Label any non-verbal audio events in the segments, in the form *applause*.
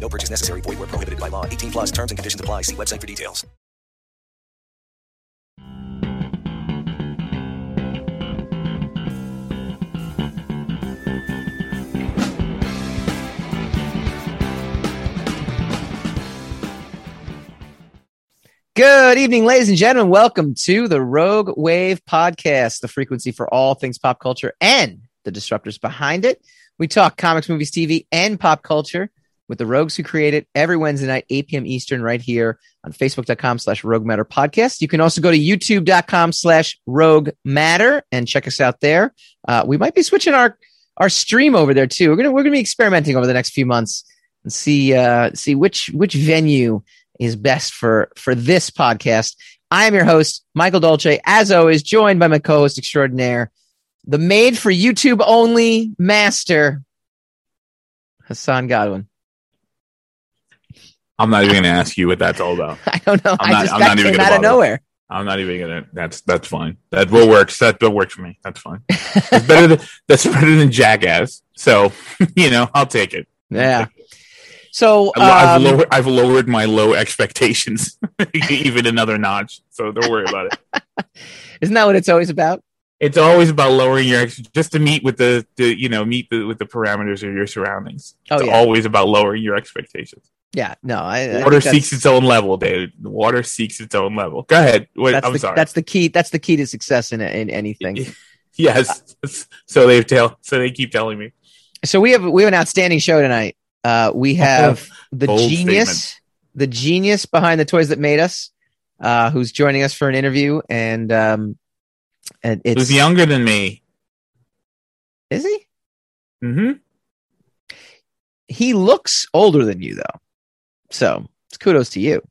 No purchase necessary. Void where prohibited by law. 18 plus terms and conditions apply. See website for details. Good evening, ladies and gentlemen. Welcome to the Rogue Wave podcast, the frequency for all things pop culture and the disruptors behind it. We talk comics, movies, TV, and pop culture with the rogues who create it every Wednesday night, 8 p.m. Eastern, right here on facebook.com slash rogue matter podcast. You can also go to youtube.com slash rogue matter and check us out there. Uh, we might be switching our, our stream over there too. We're going to, we're going to be experimenting over the next few months and see, uh, see which, which venue is best for, for this podcast. I am your host, Michael Dolce, as always, joined by my co-host extraordinaire, the made for YouTube only master, Hassan Godwin. I'm not even going to ask you what that's all about. *laughs* I don't know. I'm I not- just I'm not even out of nowhere. I'm not even gonna. That's that's fine. That will work. That will work for me. That's fine. It's better than *laughs* that's better than Jackass. So *laughs* you know, I'll take it. Yeah. So I- I've, um, lowered, I've lowered my low expectations even another notch. So don't worry about it. isn't that what it's always about? It's always about lowering your ex- just to meet with the, the you know meet the, with the parameters of your surroundings. Oh, It's yeah. always about lowering your expectations. Yeah. No, I, I Water that's- seeks its own level, dude. Water seeks its own level. Go ahead. Wait, That's I'm the, sorry. That's the key. That's the key to success in in anything. *laughs* Yes. So they tell. So they keep telling me. So we have we have an outstanding show tonight. Uh, we have the genius, statement. the genius behind the toys that made us, uh, who's joining us for an interview, and um, and it's Who's younger than me? Is he? hmm He looks older than you though, so it's kudos to you.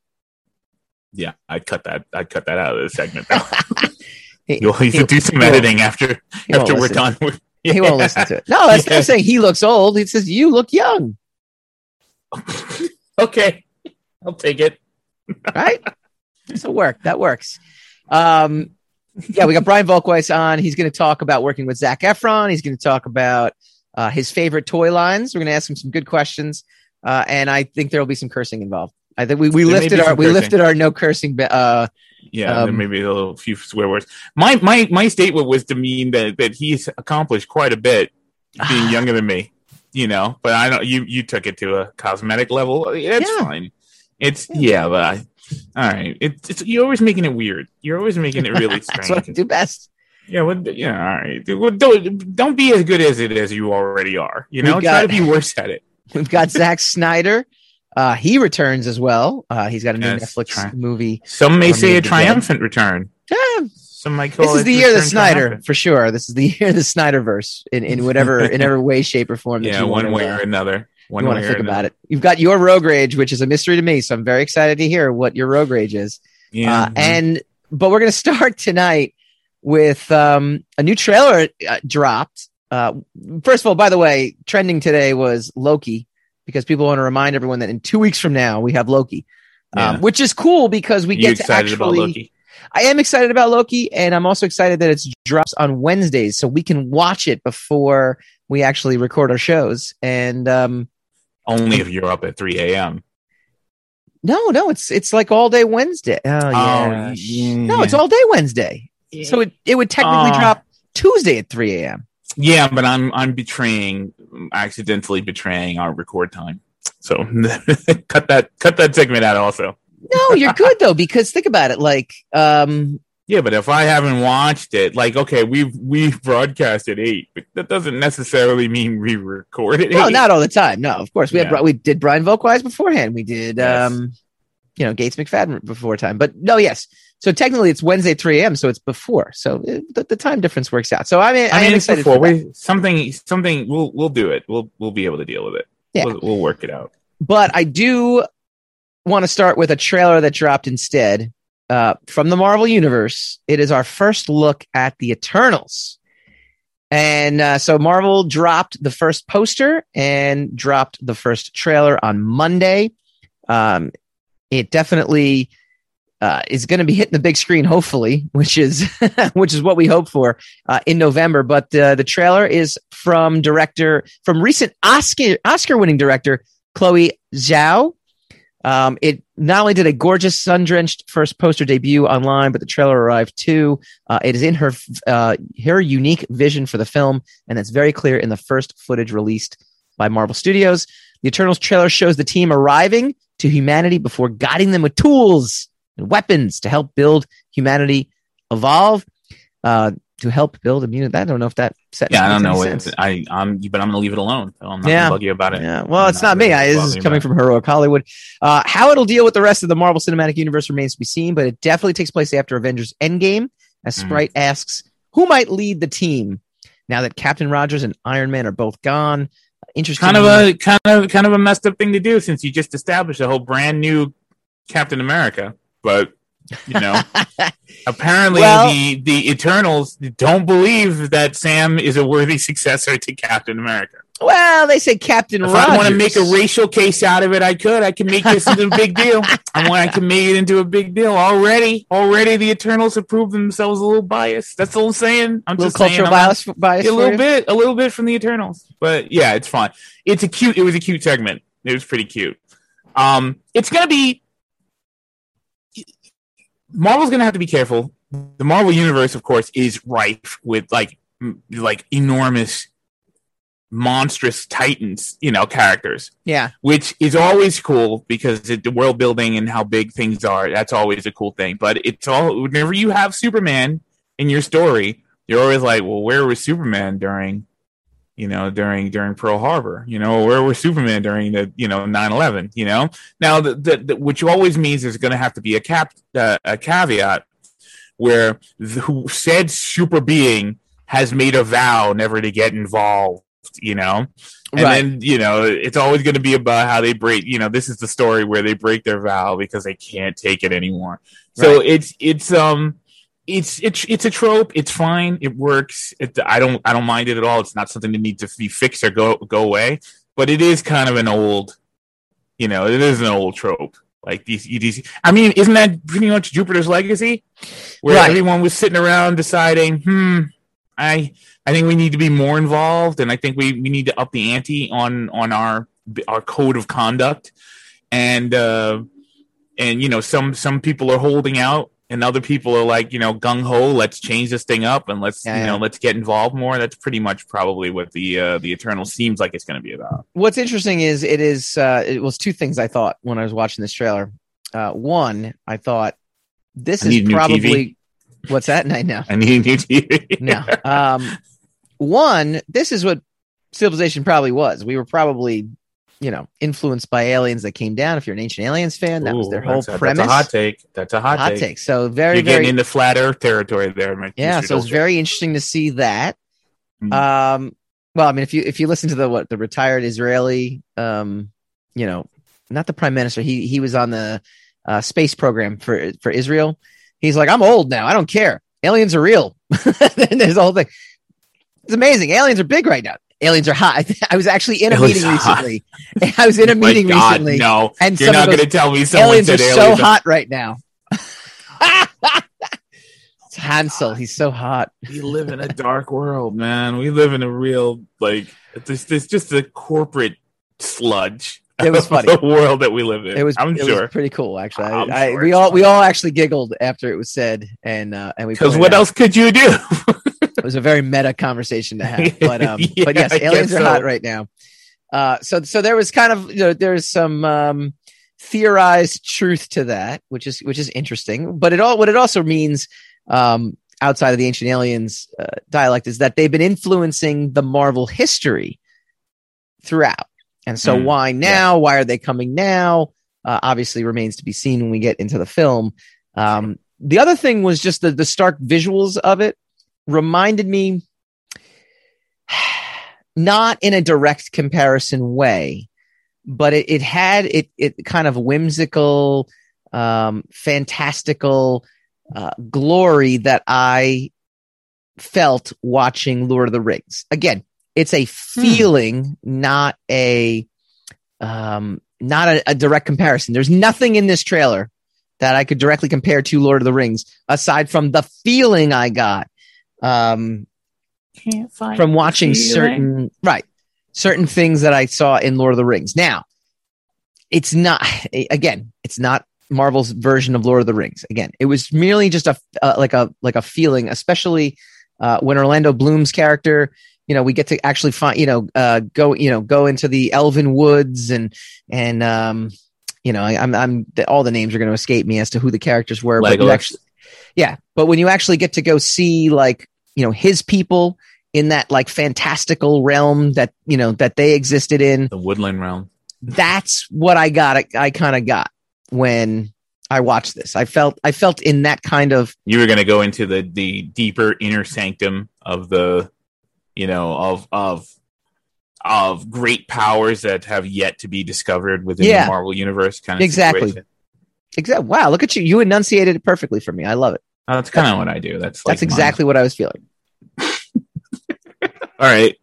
Yeah, I'd cut that. I'd cut that out of the segment. Though. *laughs* *laughs* He, You'll have to do some editing after after we're done. with- He won't *laughs* listen to it. No, that's Yeah. not saying he looks old. He says you look young, okay, I'll take it. right? This'll work. That works. Um, yeah, we got Brian Volk-Weiss on. He's going to talk about working with Zac Efron. He's going to talk about uh, his favorite toy lines. We're going to ask him some good questions, uh, and I think there will be some cursing involved. I think we, we There lifted our we cursing. lifted our no cursing. Uh, Yeah, Um, may be a little few swear words. My my my statement was to mean that that he's accomplished quite a bit being *sighs* younger than me. You know, but I don't. You you took it to a cosmetic level. That's Yeah. fine. It's yeah, but I, all right. It's, it's you're always making it weird. You're always making it really strange. *laughs* that's what I do best. Yeah, well, yeah, all right. Well, don't don't be as good as it as you already are. You know, We've try to be worse at it. We've got Zack Snyder. Uh, he returns as well. Uh, he's got a new Yes, Netflix try- movie. Some may say a of the Dead. triumphant return. Yeah, Some might call this is the year of the Snyder for sure. This is the *laughs* year of the Snyderverse in, in whatever in every way, shape, or form. That Yeah, one way or another. One you want to think about it. You've got your Rogue Rage, which is a mystery to me. So I'm very excited to hear what your Rogue Rage is. Yeah, Uh, and but we're going *laughs* to start tonight with um, a new trailer uh, dropped. Uh, first of all, by the way, trending today was Loki because people want to remind everyone that in two weeks from now we have Loki, Yeah. um, which is cool because we you get to actually. Loki? I am excited about Loki, and I'm also excited that it's drops on Wednesdays, so we can watch it before we actually record our shows. And um, Only if you're up at 3 a.m. no, no, it's it's like all day Wednesday. Oh yeah, yeah. no, it's all day Wednesday. So it, it would technically Oh. drop Tuesday at 3 a.m. Yeah, but I'm I'm betraying, accidentally betraying our record time. So *laughs* cut that cut that segment out. Also, No, you're good though because think about it. Like, um, Yeah, but if I haven't watched it, like, okay, we've we've broadcast at eight, but that doesn't necessarily mean we record at no, eight. not all the time. No, of course we had we did Brian Volk-Weiss beforehand. We did, Yes. um, you know, Gates McFadden before time. But no, yes. So technically, it's Wednesday 3 a.m. So it's before. So it, the, the time difference works out. So I mean, I, I mean, it's excited. before For that. we something something we'll we'll do it. We'll we'll be able to deal with it. Yeah. We'll, we'll work it out. But I do want to start with a trailer that dropped instead uh, from the Marvel Universe. It is our first look at the Eternals. And uh, so Marvel dropped the first poster and dropped the first trailer on Monday. Um, it definitely uh, is going to be hitting the big screen, hopefully, which is *laughs* which is what we hope for uh, in November. But uh, the trailer is from director from recent Oscar Oscar winning director Chloe Zhao. Um, it not only did a gorgeous sun drenched first poster debut online, but the trailer arrived too. Uh, it is in her uh, her unique vision for the film, and it's very clear in the first footage released by Marvel Studios. The Eternals trailer shows the team arriving to humanity before guiding them with tools and weapons to help build humanity evolve. Uh, to help build immunity. I don't know if that Yeah, I don't know. any What. I I'm but I'm gonna leave it alone. So I'm not Yeah. gonna bug you about it. Yeah, well, I'm it's not me. gonna I, this is coming from Heroic Hollywood. Uh, how it'll deal with the rest of the Marvel Cinematic Universe remains to be seen, but it definitely takes place after Avengers Endgame. As Mhm. Sprite asks, who might lead the team now that Captain Rogers and Iron Man are both gone? Interesting. kind of a kind of kind of a messed up thing to do since you just established a whole brand new Captain America. But you know, *laughs* apparently Well- the the Eternals don't believe that Sam is a worthy successor to Captain America. Well, they say Captain If Rogers. I want to make a racial case out of it, I could. I can make this into a big deal. I want I can make it into a big deal already. Already, the Eternals have proved themselves a little biased. That's all I'm saying. I'm just saying, cultural I'm bias, bias a little you? bit, a little bit from the Eternals, but yeah, it's fine. It's a cute. It was a cute segment. It was pretty cute. Um, it's gonna be. Marvel's gonna have to be careful. The Marvel universe, of course, is rife with like like enormous, monstrous titans. You know, characters Yeah, which is always cool because it, the world building and how big things are. That's always a cool thing. But it's all whenever you have Superman in your story, you're always like, well, where was Superman during, you know, during during Pearl Harbor? You know, where was Superman during the you know 9/11? You know, now the, the, the which always means there's going to have to be a cap uh, a caveat where the, who said super being has made a vow never to get involved. You know, and Right. then you know it's always going to be about how they break. You know, this is the story where they break their vow because they can't take it anymore. So it's it's um it's it's it's a trope. It's fine. It works. It, I don't I don't mind it at all. It's not something that needs to be fixed or go go away. But it is kind of an old, you know, it is an old trope. Like these, these I mean, isn't that pretty much Jupiter's legacy, where Right. everyone was sitting around deciding, hmm, I I think we need to be more involved, and I think we, we need to up the ante on on our our code of conduct, and uh, and you know some some people are holding out, and other people are like you know gung ho, let's change this thing up, and let's Yeah, you know let's get involved more. That's pretty much probably what the uh, the Eternal seems like it's going to be about. what's interesting is it is uh, it was two things I thought when I was watching this trailer. Uh, one, I thought this I is probably what's that? No, no, I need new TV. no. Um, one, this is what civilization probably was. We were probably, you know, influenced by aliens that came down. If you're an ancient aliens fan, that was their whole that's a, premise. That's a hot take. That's a hot, Hot take. take. So very, You're very getting into flat Earth territory there, Mr. yeah. So it's very interesting to see that. Mm. Um, well, I mean, if you if you listen to the what the retired Israeli, um, you know, not the prime minister, he he was on the uh, space program for for Israel. He's like, I'm old now. I don't care. Aliens are real. *laughs* then there's the whole thing. It's amazing. Aliens are big right now. Aliens are hot. *laughs* I was actually in a Aliens meeting are hot. recently. *laughs* I was in a oh meeting God, recently, No, and you're not going to tell me someone aliens are said so aliens. hot right now. it's Hansel. He's so hot. We live in a dark world, man. We live in a real like this. This just a corporate sludge. *laughs* It was funny. The world that we live in. It was. I'm it sure. was pretty cool, actually. I, I- sure we all we all actually giggled after it was said, and uh, and we Because what out else could you do? It was a very meta conversation to have. *laughs* But um, Yeah, but yes, aliens are so. hot right now. Uh, so so there was kind of you know there's some um, theorized truth to that, which is which is interesting. But it all what it also means um, outside of the ancient aliens uh, dialect is that they've been influencing the Marvel history throughout. And so, Mm, why now? Why are they coming now? Uh, obviously, remains to be seen when we get into the film. Um, the other thing was just the the stark visuals of it reminded me, *sighs* not in a direct comparison way, but it, it had it it kind of whimsical, um, fantastical uh, glory that I felt watching Lord of the Rings. Again, it's a feeling, not a um, not a, a direct comparison. There's nothing in this trailer that I could directly compare to Lord of the Rings, aside from the feeling I got um, from watching certain right certain things that I saw in Lord of the Rings. Now, it's not again, it's not Marvel's version of Lord of the Rings. Again, it was merely just a uh, like a like a feeling, especially uh, when Orlando Bloom's character. You know, we get to actually find, you know, uh, go, you know, go into the Elven woods and and um, you know, I, I'm I'm the, all the names are going to escape me as to who the characters were. But actually, yeah, but when you actually get to go see like you know his people in that like fantastical realm that you know that they existed in, the woodland realm. that's what I got. I, I kind of got when I watched this. I felt I felt in that kind of You were going to go into the the deeper inner sanctum of the, you know, of of of great powers that have yet to be discovered within Yeah. the Marvel universe. Kind of Exactly. situation. exact. Wow, look at you! You enunciated it perfectly for me. I love it. Oh, that's kind of what I do. That's like That's exactly what I was feeling. *laughs* all right,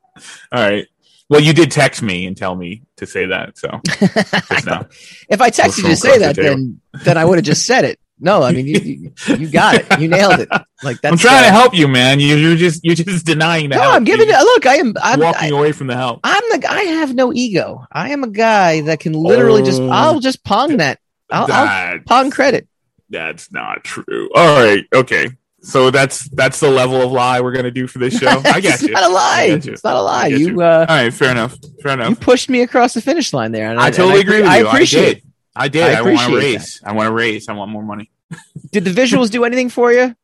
all right. Well, you did text me and tell me to say that. So *laughs* if I texted you to say that, then then I would have just said it. No, I mean you, you you got it. You nailed it. Like that's I'm trying uh, to help you, man. You, you're just you're just denying the No. I'm giving it. You're Look, I am. I'm. walking I, away from the help. I'm the. I have no ego. I am a guy that can literally just. Oh. I'll just pong that. I'll, I'll pong credit. That's not true. All right, okay. So that's that's the level of lie we're gonna do for this show. I get *laughs* it's you. not a lie. I you. It's not a lie. You. you. Uh, All right, fair enough. Fair enough. you pushed me across the finish line there. And I and totally appre- agree with I appreciate. it. I did. I I, want to raise. I want to raise. I want more money. *laughs* Did the visuals do anything for you?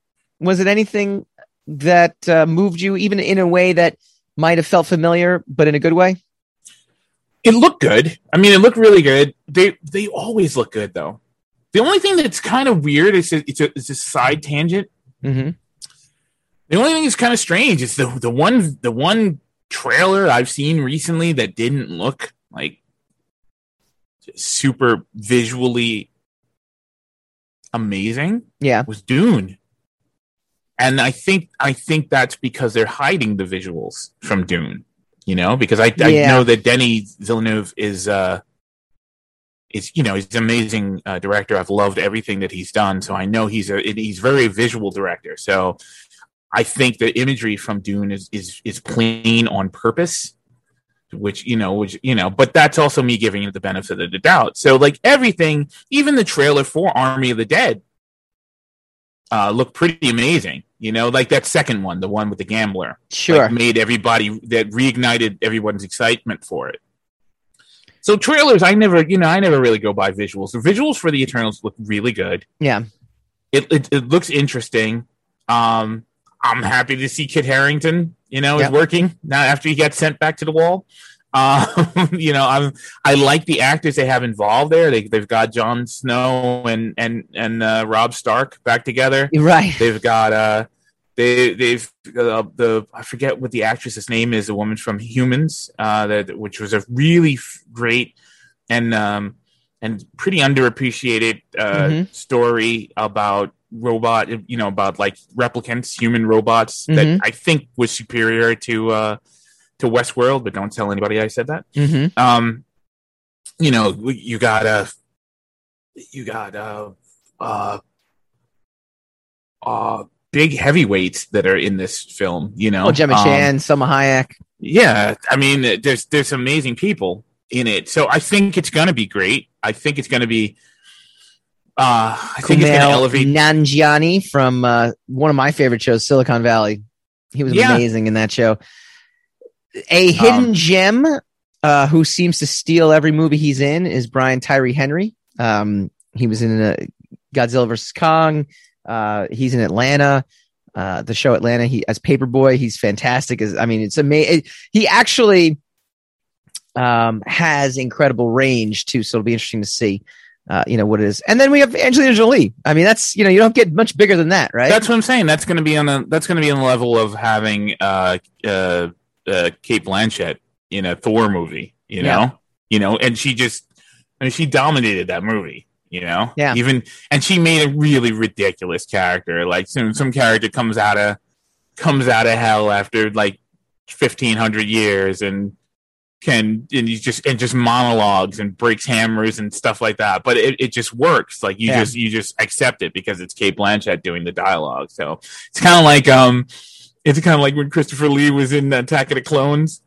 Was it anything that uh, moved you, even in a way that might have felt familiar, but in a good way? It looked good. I mean, it looked really good. They they always look good though. The only thing that's kind of weird is it's a it's a side tangent. Mm-hmm. The only thing that's kind of strange is the the one the one trailer I've seen recently that didn't look like super visually amazing Yeah. was Dune. And I think I think that's because they're hiding the visuals from Dune. You know, because I, I Yeah. know that Denis Villeneuve is uh is you know he's an amazing uh, director. I've loved everything that he's done, so I know he's a he's very visual director. So I think the imagery from Dune is is is plain on purpose, which you know, which you know, but that's also me giving it the benefit of the doubt. So like everything, even the trailer for Army of the Dead, uh, looked pretty amazing. You know, like that second one, the one with the gambler, Sure. like, made everybody that reignited everyone's excitement for it. So trailers, I never, you know, I never really go by visuals. The visuals for the Eternals look really good. yeah. It it, it looks interesting. Um, I'm happy to see Kit Harington, you know, Yeah. is working now after he got sent back to the wall. *laughs* Um, you know, I'm I like the actors they have involved there. They they've got Jon Snow and and and uh, Robb Stark back together. Right. They've got uh they they've uh, the I forget what the actress's name is, the woman from Humans, uh, that which was a really f- great and um and pretty underappreciated uh Mhm. story about robot, you know, about like replicants, human robots Mhm. that I think was superior to uh to Westworld, but don't tell anybody I said that Mm-hmm. um you know you got uh you got uh uh uh big heavyweights that are in this film you know Oh, Gemma Um, Chan, Salma Hayek. yeah i mean there's there's amazing people in it so i think it's gonna be great i think it's gonna be uh i think it's gonna Kumail elevate Nanjiani from uh, one of my favorite shows, Silicon Valley. He was Yeah. amazing in that show. A hidden Um, gem uh, who seems to steal every movie he's in is Brian Tyree Henry. Um, he was in uh, Godzilla vs Kong. Uh, he's in Atlanta. Uh, the show Atlanta. He as Paper Boi. He's fantastic. As I mean, it's amazing. He actually um, has incredible range too. So it'll be interesting to see. Uh, you know what it is, and then we have Angelina Jolie. I mean, that's you know you don't get much bigger than that, right? That's what I'm saying. That's going to be on the that's going to be on the level of having uh, uh, uh, Cate Blanchett in a Thor movie. You know, Yeah. you know, and she just I mean she dominated that movie. You know, Yeah. Even and she made a really ridiculous character. Like some some character comes out of comes out of hell after like fifteen hundred years and can and you just and just monologues and breaks hammers and stuff like that. But it, it just works. Like you Yeah. just you just accept it because it's Cate Blanchett doing the dialogue. So it's kind of like um, it's kind of like when Christopher Lee was in Attack of the Clones.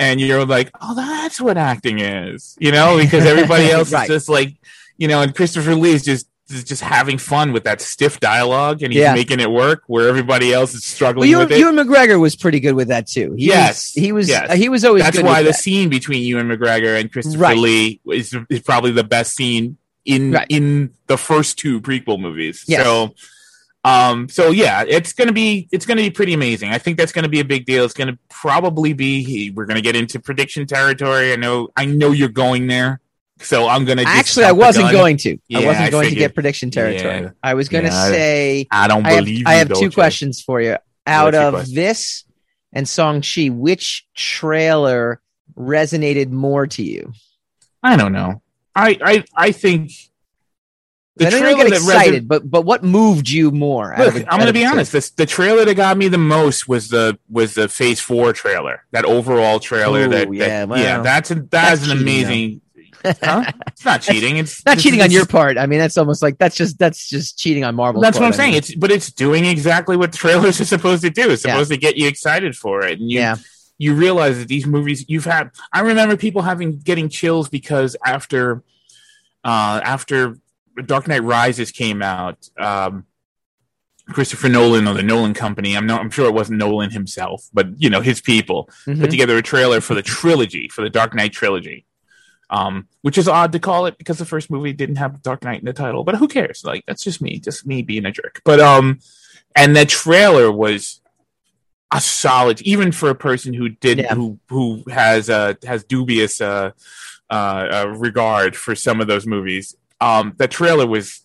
And you're like, oh, that's what acting is, you know, because everybody *laughs* else Right. is just like, you know, and Christopher Lee is just is just having fun with that stiff dialogue, and he's Yeah. making it work where everybody else is well, struggling Ewan, with it. Ewan McGregor was pretty good with that too. He Yes. was, he was. Yes. uh, he was always. That's why the that. scene between Ewan McGregor and Christopher Right. Lee is, is probably the best scene in Right. in the first two prequel movies. Yes. So, um, so yeah, it's gonna be it's gonna be pretty amazing. I think that's gonna be a big deal. It's gonna probably be we're gonna get into prediction territory. I know I know you're going there, so I'm gonna Actually, I wasn't going to. I wasn't I going to get prediction territory. Yeah. I was going to Yeah, say. I don't I have, believe I have two questions for you. Out of question? this and Song Chi, which trailer resonated more to you? I don't know. I I I think I trailer you get that reson- but but what moved you more? Look, the- I'm going to be honest. This, the trailer that got me the most was the was the Phase Four trailer. That overall trailer. Ooh, that, that yeah, yeah, that's a, that's that's an cheating, amazing. Huh? It's not *laughs* cheating. It's Not cheating on your part. I mean, that's almost like that's just that's just cheating on Marvel. That's what I'm saying. It's but it's doing exactly what trailers are supposed to do. It's Yeah. supposed to get you excited for it, and you yeah, you realize that these movies you've had. I remember people having getting chills because after uh after Dark Knight Rises came out, um, Christopher Nolan or the Nolan Company. I'm not. I'm sure it wasn't Nolan himself, but you know his people Mhm. put together a trailer for the trilogy for the Dark Knight trilogy. Um, which is odd to call it because the first movie didn't have Dark Knight in the title, but who cares? Like that's just me, just me being a jerk. But um, and the trailer was a solid, even for a person who did Yeah. who who has uh has dubious uh, uh uh regard for some of those movies. Um, the trailer was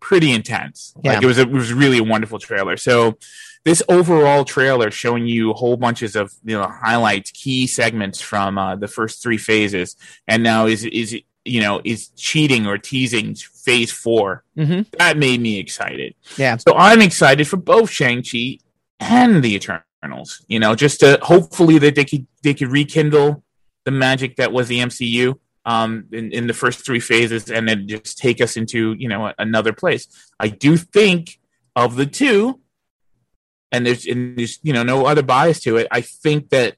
pretty intense. Yeah. Like it was a, it was really a wonderful trailer. So this overall trailer showing you whole bunches of you know highlights, key segments from uh, the first three phases, and now is is you know is cheating or teasing phase four. Mhm. That made me excited. Yeah. So I'm excited for both Shang Chi and the Eternals. You know, just to hopefully that they could they could rekindle the magic that was the MCU um in, in the first three phases and then just take us into you know another place i do think of the two and there's and there's you know no other bias to it i think that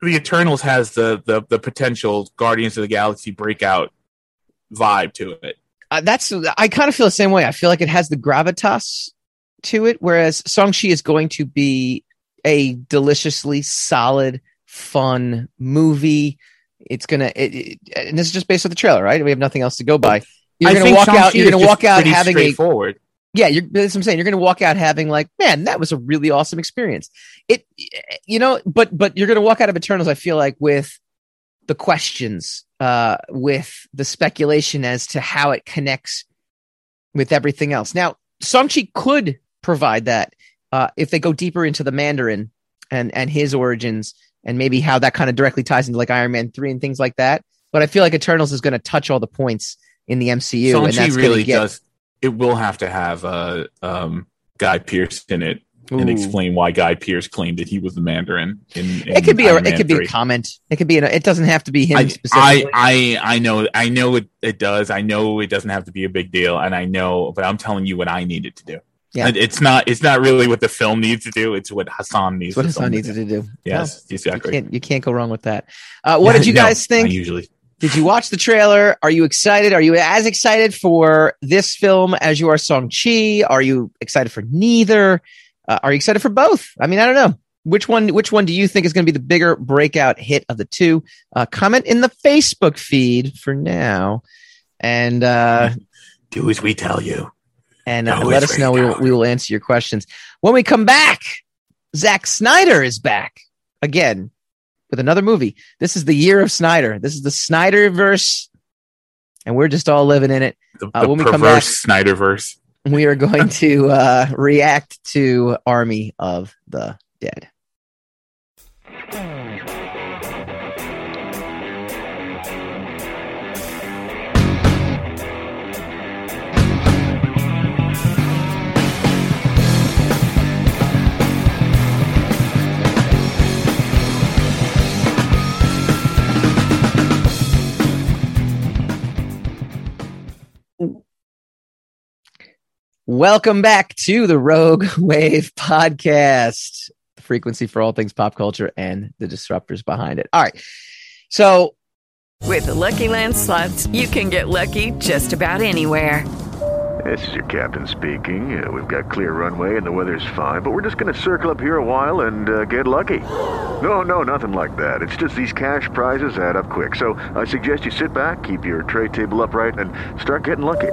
the eternals has the the, the potential guardians of the galaxy breakout vibe to it uh, that's I kind of feel the same way. I feel like it has the gravitas to it, whereas Song-Chi is going to be a deliciously solid, fun movie. It's gonna, it, it- and this is just based on the trailer, right? We have nothing else to go by. You're I gonna walk out. Shang-Chi You're gonna walk out having a straightforward yeah. You're, that's what I'm saying. You're gonna walk out having like, man, that was a really awesome experience. It, you know, but but you're gonna walk out of Eternals. I feel like with the questions, uh, with the speculation as to how it connects with everything else. Now, Song-Chi could provide that uh, if they go deeper into the Mandarin and and his origins and maybe how that kind of directly ties into like Iron Man 3 and things like that. But I feel like Eternals is going to touch all the points in the MCU and Shang-Chi that's really going get does it will have to have uh um guy Pearce in it and explain why guy Pearce claimed that he was the mandarin in, in it could be a Iron it Man could be a comment. It could be an, it doesn't have to be him I, specifically. I, I I know I know it, it does. I know it doesn't have to be a big deal, and I know, but I'm telling you what I needed to do. Yeah. And it's not it's not really what the film needs to do. It's what Hassan needs. That's what Hassan needs to to do. do. Yes, You exactly. can't you can't go wrong with that. Uh, what did you No, guys think? I usually Did you watch the trailer? Are you excited? Are you as excited for this film as you are Song Chi? Are you excited for neither? Uh, are you excited for both? I mean, I don't know. Which one? Which one do you think is going to be the bigger breakout hit of the two? Uh, comment in the Facebook feed for now, and uh, Do as we tell you. and uh, let us know. We will, we will answer your questions when we come back. Zack Snyder is back again with another movie. This is the year of Snyder. This is the Snyderverse, and we're just all living in it. The, Uh, when we come perverse Snyderverse. We are going to uh, react to Army of the Dead. Welcome back to the Rogue *laughs* Wave podcast, the frequency for all things pop culture and the disruptors behind it. All right. So, With the Lucky Land slots, you can get lucky just about anywhere. This is your captain speaking. Uh, we've got clear runway and the weather's fine, but we're just going to circle up here a while and uh, get lucky. No, no, nothing like that. It's just these cash prizes add up quick. So I suggest you sit back, keep your tray table upright, and start getting lucky.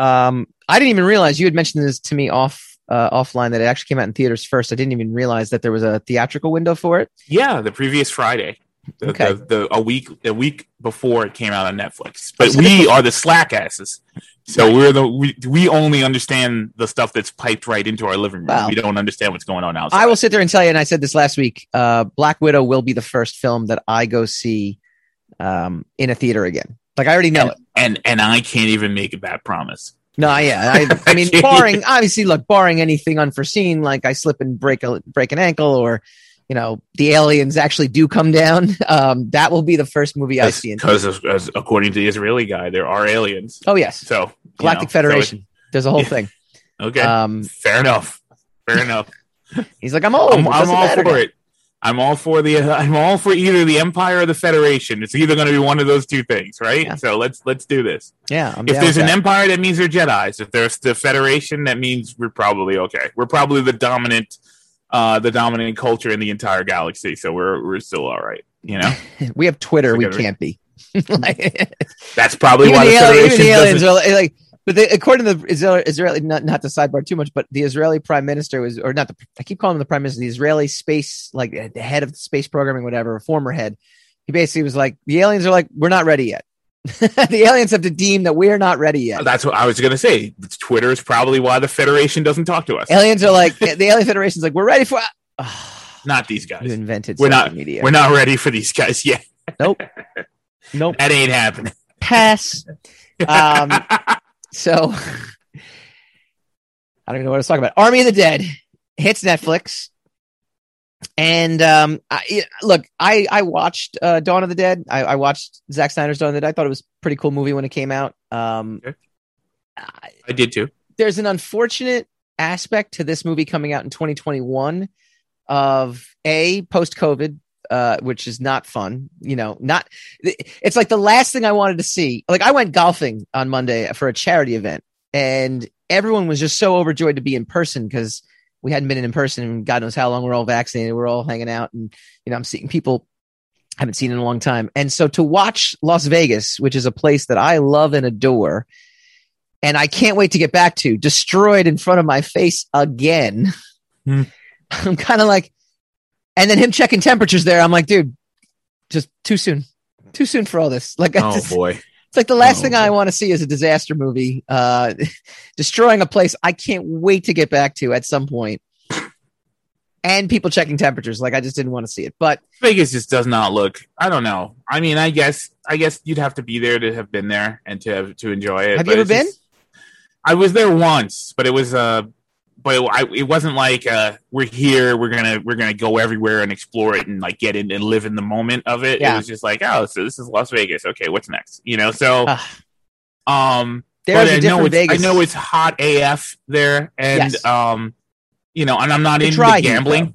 Um, I didn't even realize you had mentioned this to me off uh, offline that it actually came out in theaters first. I didn't even realize that there was a theatrical window for it. Yeah, the previous Friday. The, Okay. the, the, a week a week before it came out on Netflix. But we are the slack asses. So we're the we, we only understand the stuff that's piped right into our living room. Wow. We don't understand what's going on outside. I will sit there and tell you, and I said this last week. Uh, Black Widow will be the first film that I go see um, in a theater again. Like I already know and, it. and and I can't even make that promise. No, yeah. I, *laughs* I mean, barring obviously, look, barring anything unforeseen, like I slip and break a break an ankle, or you know, the aliens actually do come down. *laughs* Um, that will be the first movie I see. Because according to the Israeli guy, there are aliens. oh yes, So Galactic know, so Federation. There's a whole Yeah. thing. okay, Um, fair enough. Fair enough. *laughs* he's like, I'm old. I'm, I'm all for now. it. I'm all for the. *laughs* I'm all for either the Empire or the Federation. It's either going to be one of those two things, right? Yeah. So let's let's do this. Yeah, I'm If there's an that. Empire, that means they're Jedi's. If there's the Federation, that means we're probably okay. We're probably the dominant, uh, the dominant culture in the entire galaxy. So we're we're still all right. You know, *laughs* we have Twitter. We can't be. *laughs* like, that's probably even why the, the, ali- even Federation the aliens doesn't. are like, but the, according to the Israeli, Israeli not, not to sidebar too much, but the Israeli prime minister was, or not the, I keep calling him the prime minister, the Israeli space, like uh, the head of space programming, whatever, former head. He basically was like, the aliens are like, we're not ready yet. *laughs* the aliens have to deem that we're not ready yet. That's what I was going to say. Twitter is probably why the Federation doesn't talk to us. Aliens are like, the alien federation's like, we're ready for, *sighs* Not these you guys. invented We're not. media. We're not ready for these guys yet. Nope. *laughs* Nope. That ain't happening. Pass. Um, *laughs* so *laughs* I don't even know what I was talking about. Army of the Dead hits Netflix. And um, I, look, I I watched uh, Dawn of the Dead. I, I watched Zack Snyder's Dawn of the Dead. I thought it was a pretty cool movie when it came out. Um. I- I did too. there's an unfortunate aspect to this movie coming out in 2021 of a post COVID, uh, which is not fun. You know, not it's like the last thing I wanted to see. Like I went golfing on Monday for a charity event, and everyone was just so overjoyed to be in person because we hadn't been in person in God knows how long. We're all vaccinated. We're all hanging out, and you know, I'm seeing people I haven't seen in a long time. And so to watch Las Vegas, which is a place that I love and adore, and I can't wait to get back to, destroyed in front of my face again. Hmm. *laughs* I'm kind of like, and then him checking temperatures there. I'm like, dude, just too soon, too soon for all this. Like, Oh it's, boy. it's like the last Oh, thing I want to see is a disaster movie, uh, *laughs* destroying a place I can't wait to get back to at some point. and people checking temperatures. Like I just didn't want to see it. But Vegas just does not look. I don't know. I mean, I guess I guess you'd have to be there to have been there and to have to enjoy it. Have you ever been? just- I was there once, but it was uh but it, I, it wasn't like uh we're here, we're gonna we're gonna go everywhere and explore it and like get in and live in the moment of it. Yeah. It was just like, oh, so this is Las Vegas. Okay, what's next? You know, so um There's a I know different it's, Vegas. I know it's hot AF there, and Yes. um, you know, and I'm not into dry heat, gambling.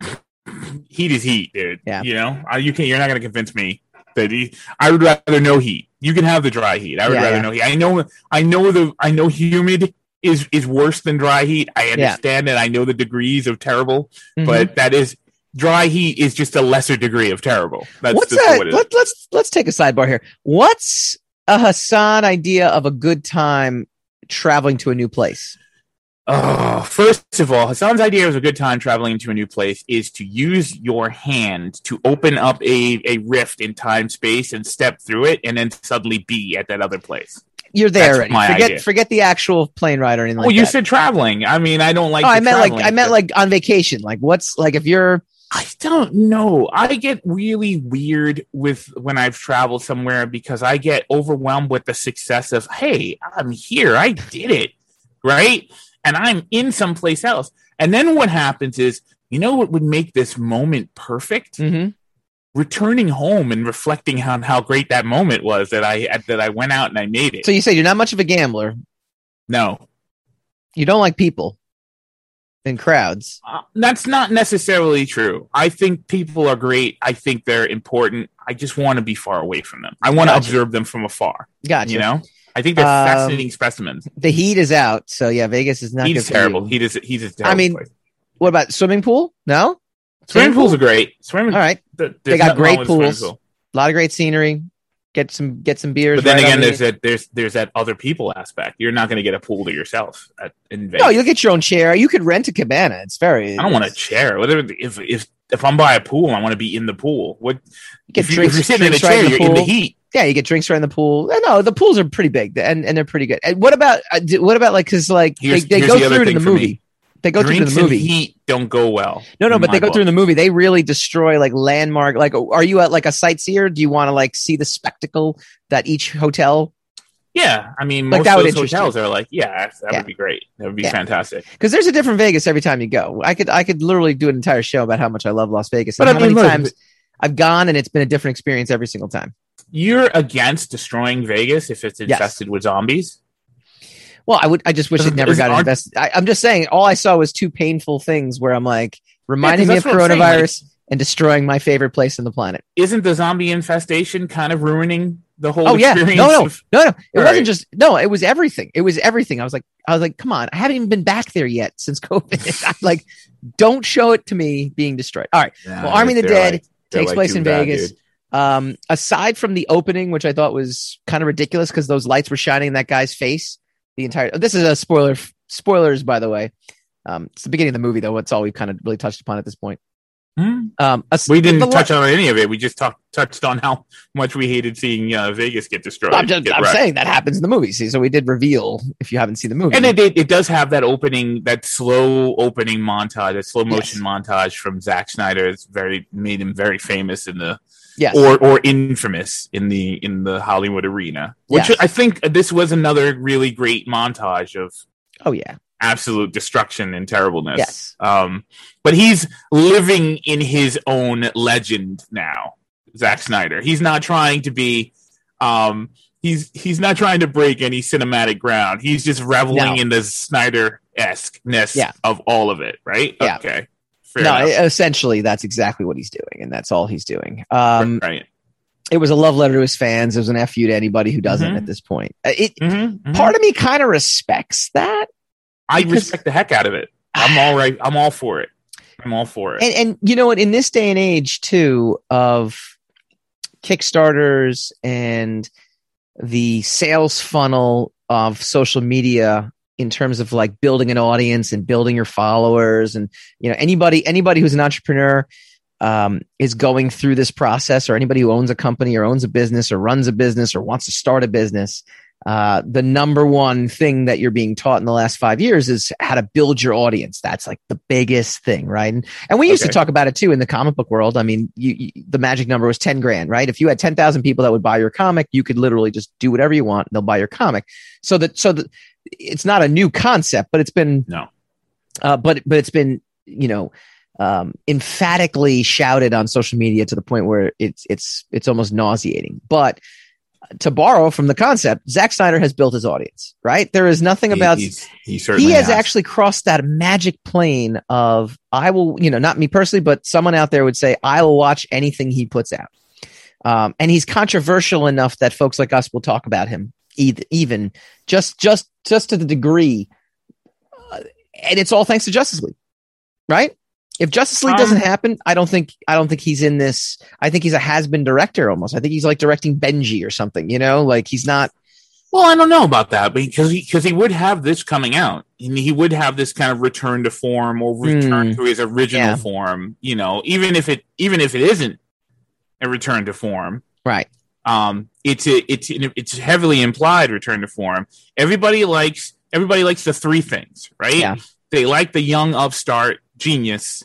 *laughs* heat is heat, dude. Yeah. You know, I, you can. You're not going to convince me that he, I would rather no heat. You can have the dry heat. I would Yeah, rather yeah. no heat. I know. I know the. I know humid is is worse than dry heat. I understand it. I know the degrees of terrible, Mhm. but that is dry heat is just a lesser degree of terrible. That's what's just that? what it is. Let, let's let's take a sidebar here. What's a Hassan idea of a good time traveling to a new place? Oh, first of all, Hassan's idea of a good time traveling to a new place is to use your hand to open up a, a rift in time space and step through it and then suddenly be at that other place. You're there That's already. Forget idea. forget the actual plane ride or anything Well, like you that. said traveling. I mean, I don't like. oh, I meant like I meant like on vacation. Like what's like if you're I don't know. I get really weird with when I've traveled somewhere because I get overwhelmed with the success of, hey, I'm here. I did it. Right. And I'm in someplace else. And then what happens is, you know what would make this moment perfect? Mhm. Returning home and reflecting on how great that moment was that I that I went out and I made it. so you say you're not much of a gambler. no, You don't like people and crowds. Uh, that's not necessarily true. I think people are great. I think they're important. I just want to be far away from them. I want to observe them from afar. Gotcha. You know, I think they're Um, fascinating specimens. The heat is out, so yeah, Vegas is not. Terrible. you. He is. He's a terrible. I mean, place. What about swimming pool? No. swimming pools are great. Swimming. All right. Th- They got great with a swimming pools. A lot of great scenery. Get some get some beers. But then right again, there's that there's there's that other people aspect. You're not going to get a pool to yourself at, in Vegas. no. you'll get your own chair. You could rent a cabana. It's very. I don't want a chair. Whatever. If if if I'm by a pool, I want to be in the pool. What? get if, you, drinks- you're sitting in a drinks right chair, in the you're in the heat. Yeah, you get drinks right in the pool. Uh, No, the pools are pretty big and, and they're pretty good. And what about uh, what about like because like they, Here's- they here's go the through it in the for me. They go through Drinks the and movie. heat don't go well. No, no, but they go book. through the movie. They really destroy like landmark. Like, are you at like a sightseer? Do you want to like see the spectacle that each hotel? Yeah, I mean, Like, most that of those hotels are like, yeah, that Yeah. would be great. That would be Yeah. fantastic. Because there's a different Vegas every time you go. I could I could literally do an entire show about how much I love Las Vegas But I mean, many look, times I've gone and it's been a different experience every single time. You're against destroying Vegas if it's infested with zombies. Well, I would. I just wish it never got invested. I, I'm just saying. All I saw was two painful things where I'm like reminding me of coronavirus and destroying my favorite place on the planet. Isn't the zombie infestation kind of ruining the whole Oh yeah, no, experience? no, of- no, no. It All wasn't right. just no. It was everything. It was everything. I was like, I was like, come on. I haven't even been back there yet since *laughs* COVID. I'm *laughs* like, don't show it to me being destroyed. All right. Nah, well, Army of the Dead like- takes like place in bad, Vegas. dude. Um, aside from the opening, which I thought was kind of ridiculous because those lights were shining in that guy's face the entire. This is a spoiler. Spoilers, by the way. Um, it's the beginning of the movie, though. It's all we've kind of really touched upon at this point. Hmm? Um, as- We didn't the li- touch on any of it. We just talked touched on how much we hated seeing uh, Vegas get destroyed. I'm just get I'm saying that happens in the movie. See, so we did reveal if you haven't seen the movie. And it, it it does have that opening, that slow opening montage, that slow motion montage from Zack Snyder. It's very made him very famous in the yes. or or infamous in the in the Hollywood arena. Which Yes. I think this was another really great montage of oh yeah. absolute destruction and terribleness. Yes. Um, but he's living in his own legend now, Zack Snyder. He's not trying to be, um, he's he's not trying to break any cinematic ground. He's just reveling No. in the Snyder esque ness Yeah. of all of it. Right? Yeah. Okay. Fair no, enough. essentially that's exactly what he's doing, and that's all he's doing. Um, right. it was a love letter to his fans. It was an fu to anybody who doesn't Mhm. at this point. Uh, It Mhm, mhm. part of me kind of respects that, I respect the heck out of it. I'm all right. I'm all for it. I'm all for it. and and you know what? In this day and age, too, of Kickstarters and the sales funnel of social media in terms of like building an audience and building your followers and you know anybody anybody who's an entrepreneur um, is going through this process or anybody who owns a company or owns a business or runs a business or wants to start a business uh, the number one thing that you're being taught in the last five years is how to build your audience. That's like the biggest thing, right? And, and we used Okay. to talk about it too in the comic book world. I mean, you, you, the magic number was 10 grand, right? If you had 10,000 people that would buy your comic, you could literally just do whatever you want and they'll buy your comic. So that, so that it's not a new concept, but it's been, No. uh, but, but it's been, you know, um, emphatically shouted on social media to the point where it's, it's, it's almost nauseating. But to borrow from the concept, Zack Snyder has built his audience, right? There is nothing about he, he's- he certainly he has, actually crossed that magic plane of I will, you know, not me personally, but someone out there would say I will watch anything he puts out. Um, and he's controversial enough that folks like us will talk about him, eith- even just just just to the degree, uh, and it's all thanks to Justice League, right? If Justice League doesn't Um, happen, I don't think I don't think he's in this. I think he's a has been director almost. I think he's like directing Benji or something. You know, like he's not. Well, I don't know about that because he because he would have this coming out, and he would have this kind of return to form or return Hmm. to his original Yeah. form. You know, even if it even if it isn't a return to form, Right. um, it's a, it's it's heavily implied return to form. Everybody likes everybody likes the three things, right? Yeah. They like the young upstart genius.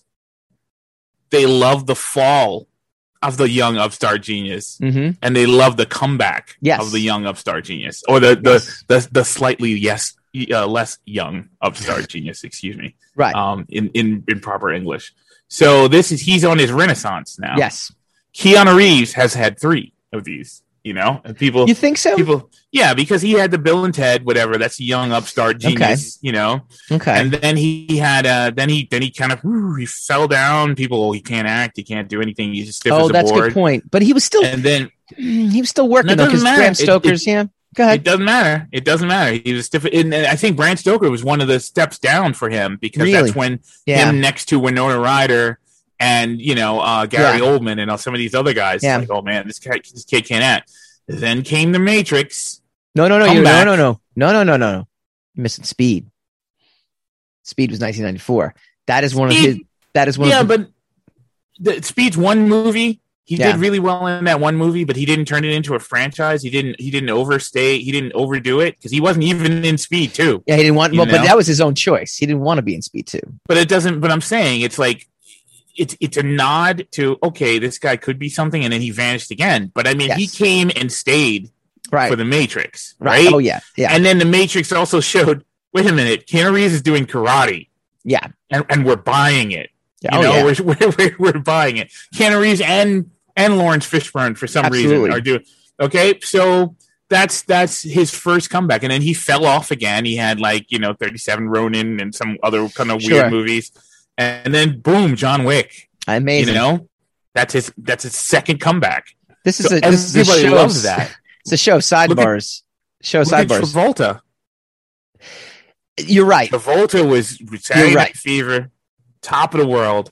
They love the fall of the young upstart genius Mm-hmm. and they love the comeback Yes. of the young upstart genius or the the Yes. the, the slightly yes uh, less young upstart *laughs* genius excuse me Right. um in, in in proper english so this is he's on his renaissance now yes. keanu reeves has had three of these you know and people You think so? people yeah because he had the bill and ted whatever that's a young upstart genius you know okay. and then he, had uh then he then he kind of whew, he fell down people oh, he can't act he can't do anything he's just stiff oh, as a that's a board good point. But he was still and then *clears throat* he was still working though because doesn't matter. It- Stoker's. yeah. Go ahead. It doesn't matter. It doesn't matter. He was stiff. And I think Bram Stoker was one of the steps down for him because Really? that's when Yeah. him next to Winona Ryder and you know uh, Gary Yeah. Oldman and some of these other guys. Yeah. Like, oh man, this guy, this kid can't act. Then came the Matrix. No, no, no, you, no, no, no, no, no, no, no, no. You're missing Speed. Speed was 1994. That is one of his. That is one. Yeah, of the, but the Speed's one movie. He Yeah. did really well in that one movie, but he didn't turn it into a franchise. He didn't. He didn't overstay. He didn't overdo it because he wasn't even in Speed too. yeah, he didn't want. Well, but that was his own choice. He didn't want to be in Speed two. but it doesn't but i'm saying it's like it's it's a nod to okay this guy could be something and then he vanished again but i mean he came and stayed Right. for the matrix right. right, Oh yeah. Yeah. and then the matrix also showed wait a minute Keanu Reeves is doing karate yeah. and, and we're buying it Yeah. you Oh know yeah. we're, *laughs* we're, we're, buying it Keanu Reeves and and Laurence Fishburne for some Absolutely. reason are doing okay so that's that's his first comeback and then he fell off again he had like you know 37 Ronin and some other kind of Sure. weird movies and then boom John Wick Amazing. you know that's his that's his second comeback this is So a this is a everybody show. loves that It's a show sidebars. show at sidebars. Travolta You're right. Travolta was Saturday You're right. Fever top of the world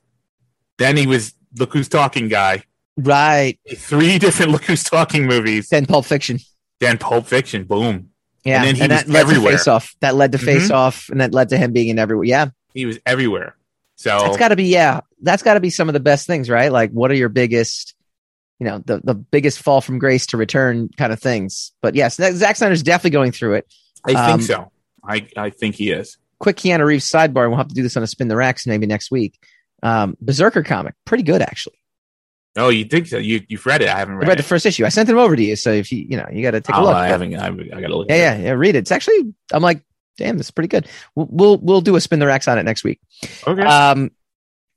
then he was Look Who's Talking guy Right. three different *laughs* Look Who's Talking movies Then Pulp Fiction. then Pulp Fiction boom Yeah. And then he that was led everywhere. to Face Off. That led to Face Mhm. Off, and that led to him being in everywhere. Yeah. he was everywhere so That's got to be yeah. That's got to be some of the best things, right? Like, what are your biggest, you know, the the biggest fall from grace to return kind of things? But yes, that- Zack Snyder's definitely going through it. I um, think so I I think he is Quick Keanu Reeves sidebar. and We'll have to do this on a spin the racks maybe next week. Um, Berserker comic, pretty good actually. oh you think so you you've read it I haven't I read, read the first issue. I sent them over to you, so if you you know you got to take a Oh, look. I haven't I, I gotta look yeah, yeah, yeah. Read it. It's actually I'm like, damn, this is pretty good. We'll we'll, we'll do a spin the racks on it next week. okay Um,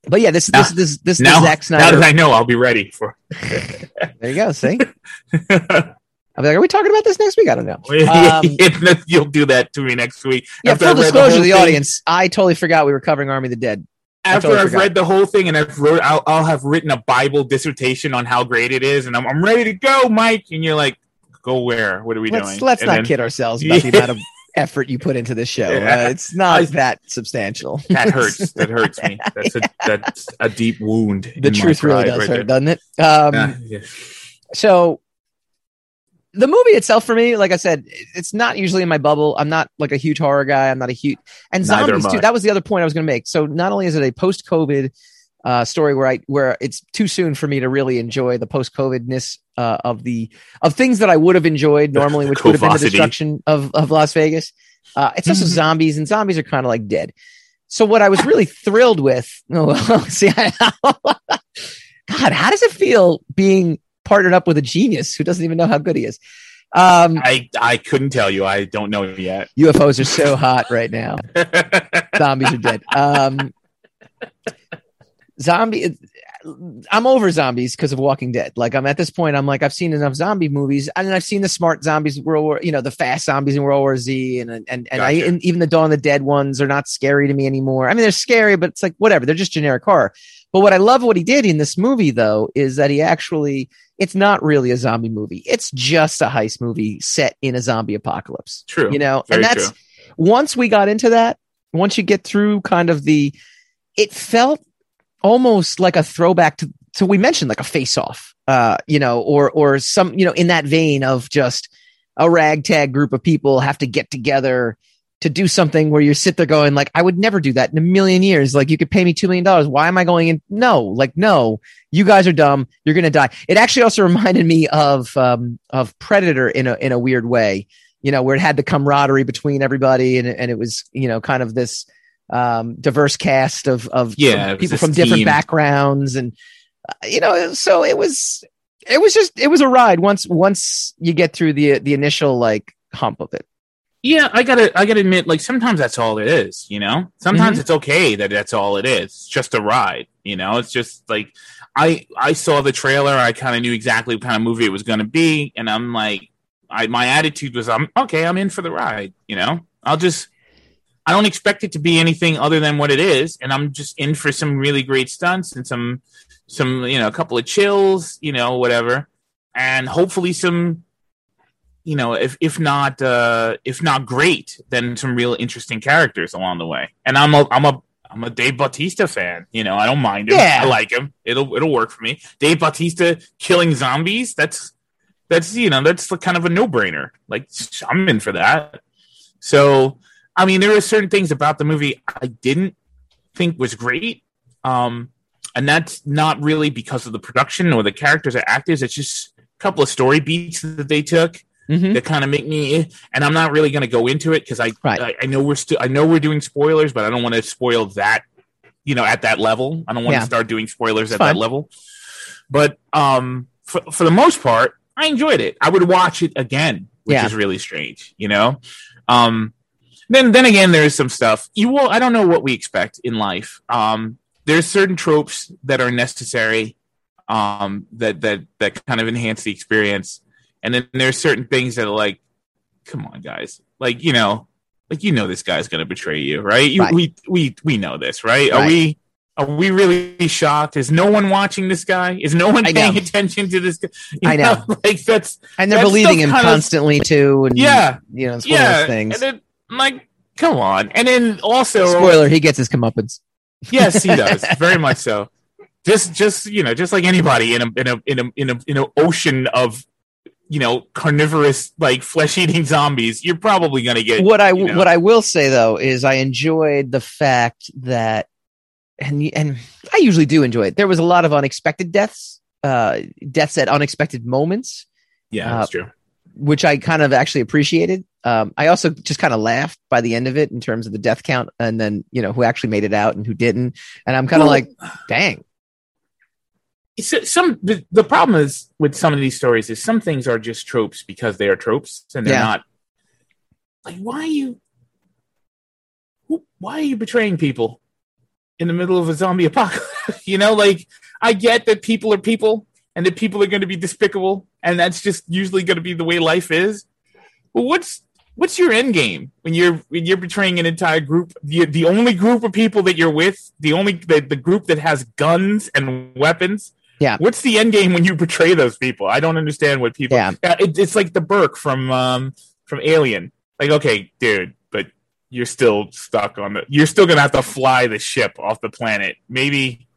but yeah, this Now- this this this now, the Zack now that I know I'll be ready for *laughs* there you go. See, *laughs* I'm like, are we talking about this next week? I don't know. *laughs* Um, You'll do that to me next week. Yeah, After full I've disclosure whole to the thing- audience, I totally forgot we were covering Army of the Dead. After totally I've forgot. read the whole thing and I've wrote, I'll, I'll have written a Bible dissertation on how great it is, and I'm, I'm ready to go, Mike. And you're like, go where? What are we Let's doing? let's And not then kid ourselves about the amount of effort you put into this show. Uh, it's not I- that substantial. That hurts. That hurts me. *laughs* That's a that's a deep wound. the truth really does right hurt, there. doesn't it? Um, Yeah, yeah. so the movie itself for me like i said it's not usually in my bubble i'm not like a huge horror guy i'm not a huge and Neither zombies too that was the other point i was going to make so not only is it a post-covid uh, story where I where it's too soon for me to really enjoy the post COVIDness uh, of the of things that I would have enjoyed normally, which would have been the destruction of of Las Vegas. Uh, it's also Mhm. zombies, and zombies are kind of like dead. So what I was really *laughs* thrilled with, *laughs* oh, well, see, I, *laughs* God, how does it feel being partnered up with a genius who doesn't even know how good he is? Um, I I couldn't tell you. I don't know yet. UFOs are so hot right now. Zombies are dead. Um, zombie. I'm over zombies because of Walking Dead. Like I'm at this point, I'm like I've seen enough zombie movies, and I've seen the smart zombies World War, you know, the fast zombies in World War Z, and and and, I, and even the Dawn of the Dead ones are not scary to me anymore. I mean, they're scary, but it's like whatever. They're just generic horror. But what I love what he did in this movie, though, is that he actually it's not really a zombie movie. It's just a heist movie set in a zombie apocalypse. True. You know, Very and that's true. once we got into that, once you get through kind of the, it felt almost like a throwback to, so we mentioned like a face off, uh, you know, or, or some, you know, in that vein of just a ragtag group of people have to get together to do something where you sit there going like, I would never do that in a million years. Like you could pay me $2 million. Why am I going in? No, like, no, you guys are dumb. You're to die. It actually also reminded me of, um, of Predator in a, in a weird way you know, where it had the camaraderie between everybody and, and it was, you know, kind of this um, diverse cast of, of Yeah, from it was people from different team. backgrounds. And, uh, you know, so it was, it was just, it was a ride once, once you get through the, the initial like hump of it. Yeah, I gotta, I gotta admit, like sometimes that's all it is. You know, sometimes Mhm. it's okay that that's all it is. It's just a ride. You know, it's just like I, I saw the trailer. I kind of knew exactly what kind of movie it was going to be, and I'm like, I, my attitude was, I'm okay. I'm in for the ride. You know, I'll just, I don't expect it to be anything other than what it is, and I'm just in for some really great stunts and some, some, you know, a couple of chills, you know, whatever, and hopefully some you know, if if not uh if not great, then some real interesting characters along the way. And I'm a I'm a I'm a Dave Bautista fan. You know, I don't mind him. Yeah. I like him. It'll it'll work for me. Dave Bautista killing zombies. That's that's you know that's the kind of a no brainer. Like I'm in for that. So I mean, there are certain things about the movie I didn't think was great. Um, and that's not really because of the production or the characters or actors. It's just a couple of story beats that they took Mhm. that kind of make me. And I'm not really going to go into it because I, Right. I I know we're still I know we're doing spoilers, but I don't want to spoil that. You know, at that level, I don't want Yeah. to start doing spoilers It's at fine. that level. But um, for for the most part, I enjoyed it. I would watch it again, which Yeah. is really strange. You know, um, then then again, there is some stuff you will. I don't know what we expect in life. Um, there's certain tropes that are necessary, um, that that that kind of enhance the experience, and then there's certain things that are like, come on, guys, like you know, like you know, this guy's gonna betray you, right? You, Right. We we we know this, right? Are we? Are we really shocked? Is no one watching this guy? Is no one paying attention to this guy? *laughs* You I know. *laughs* like that's And they're That believing him kind of- constantly too. And Yeah. you know, it's one of those things. And then I'm like, come on. And then also, Spoiler, he gets his comeuppance. yes, he *laughs* does very much so. Just, just you know, just like anybody in a in a in a in a in an ocean of you know carnivorous like flesh eating *laughs* zombies, you're probably gonna get what I you know. what I will say though is I enjoyed the fact that and and I usually do enjoy it. There was a lot of unexpected deaths, uh, deaths at unexpected moments, yeah, uh, that's true. which I kind of actually appreciated. Um, I also just kind of laughed by the end of it in terms of the death count, and then you know who actually made it out and who didn't, and I'm kind of Well- like, dang, It's, some the, the problem is with some of these stories is some things are just tropes because they are tropes and they're Yeah. not like why are you who, why are you betraying people in the middle of a zombie *laughs* apocalypse? You know like i get that people are people and that people are going to be despicable and that's just usually going to be the way life is. Well what's what's your end game when you're when you're betraying an entire group? The, the only group of people that you're with the only the, the group that has guns and weapons. Yeah. what's the end game when you betray those people? I don't understand what people Yeah. Uh, it, it's like the burke from um from alien. Like okay dude but you're still stuck on the you're still gonna have to fly the ship off the planet. Maybe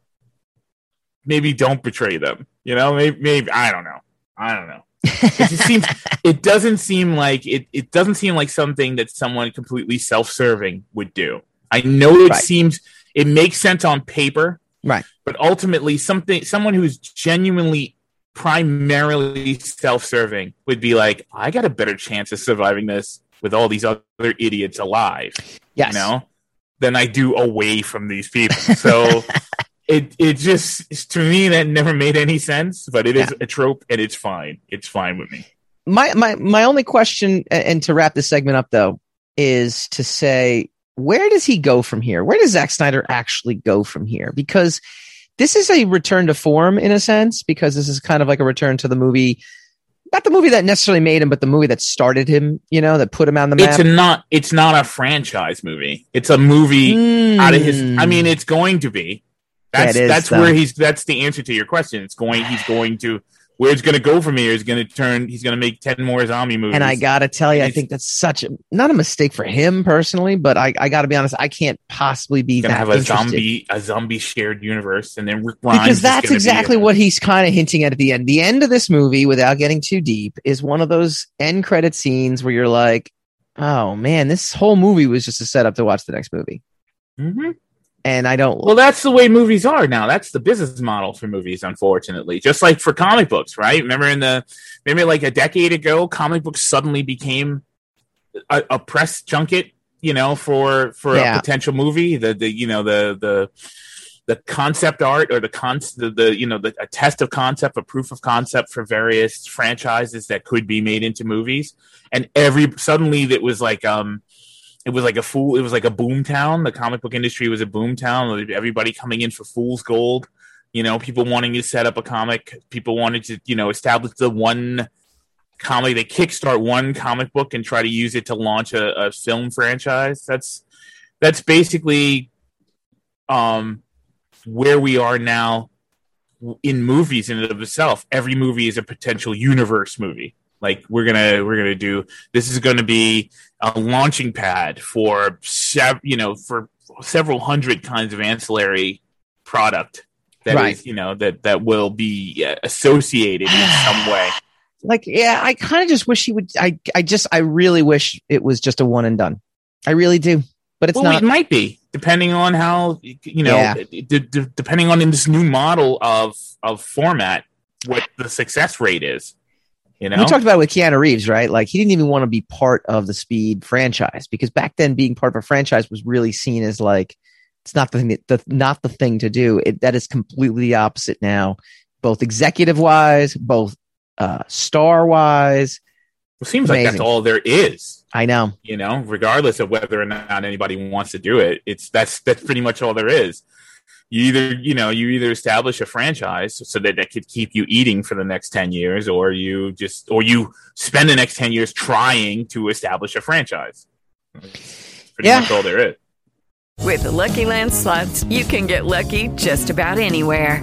maybe don't betray them. You know maybe, maybe i don't know. I don't know it just seems it doesn't seem like it it doesn't seem like something that someone completely self-serving would do i know it Right. seems it makes sense on paper Right. But ultimately, something someone who's genuinely primarily self-serving would be like, I got a better chance of surviving this with all these other idiots alive. Yes. You know, than I do away from these people. So *laughs* it it just to me that never made any sense, but it is Yeah. a trope and it's fine. It's fine with me. my my my only question and to wrap this segment up though is to say where does he go from here where does Zack Snyder actually go from here because this is a return to form in a sense because this is kind of like a return to the movie not the movie that necessarily made him but the movie that started him you know that put him on the map It's a not it's not a franchise movie. It's a movie hmm. out of his I mean it's going to be. That's Hmm. it is, that's where he's that's the answer to your question. It's going he's going to where it's going to go from here is going to turn he's going to make 10 more zombie movies. and I gotta tell you, I think that's such a not a mistake for him personally, but I, I gotta be honest, I can't possibly be that have a interested. zombie a zombie shared universe and then Rick Grimes because that's gonna exactly what he's kind of hinting at at the end. The end of this movie, without getting too deep, is one of those end credit scenes where you're like, "Oh man, this whole movie was just a setup to watch the next movie." Mhm. And I don't. Well, that's the way movies are now. That's the business model for movies, unfortunately. Just like for comic books, right? Remember in the maybe like a decade ago, comic books suddenly became a, a press junket, you know, for for Yeah. a potential movie. The the you know the the the concept art or the con the, the you know the a test of concept, a proof of concept for various franchises that could be made into movies. And every suddenly it was like um it was like a fool it was like a boom town. The comic book industry was a boom town. Everybody coming in for fool's gold. You know people wanting to set up a comic. People wanted to you know establish the one comic. They kickstart one comic book and try to use it to launch a, a film franchise. That's that's basically um where we are now in movies in and of itself. Every movie is a potential universe movie like we're gonna we're gonna do this is gonna be a launching pad for sev- you know for several hundred kinds of ancillary product that is Right. you know that that will be uh, associated in some *sighs* way like, yeah, I kind of just wish he would. I, I just, I really wish it was just a one and done. I really do, but it's well, not. it might be depending on how you know Yeah. d- d- depending on in this new model of of format what the success rate is you know We talked about it with Keanu Reeves, right? Like he didn't even want to be part of the Speed franchise because back then being part of a franchise was really seen as like it's not the thing that, the, not the thing to do. It, that is completely the opposite now, both executive wise, both uh, star wise. it seems like that's all there is I know. you know regardless of whether or not anybody wants to do it it's that's that's pretty much all there is you either you know you either establish a franchise so that that could keep you eating for the next 10 years or you just or you spend the next 10 years trying to establish a franchise It's pretty Yeah. much all there is With the Lucky Land slots, you can get lucky just about anywhere.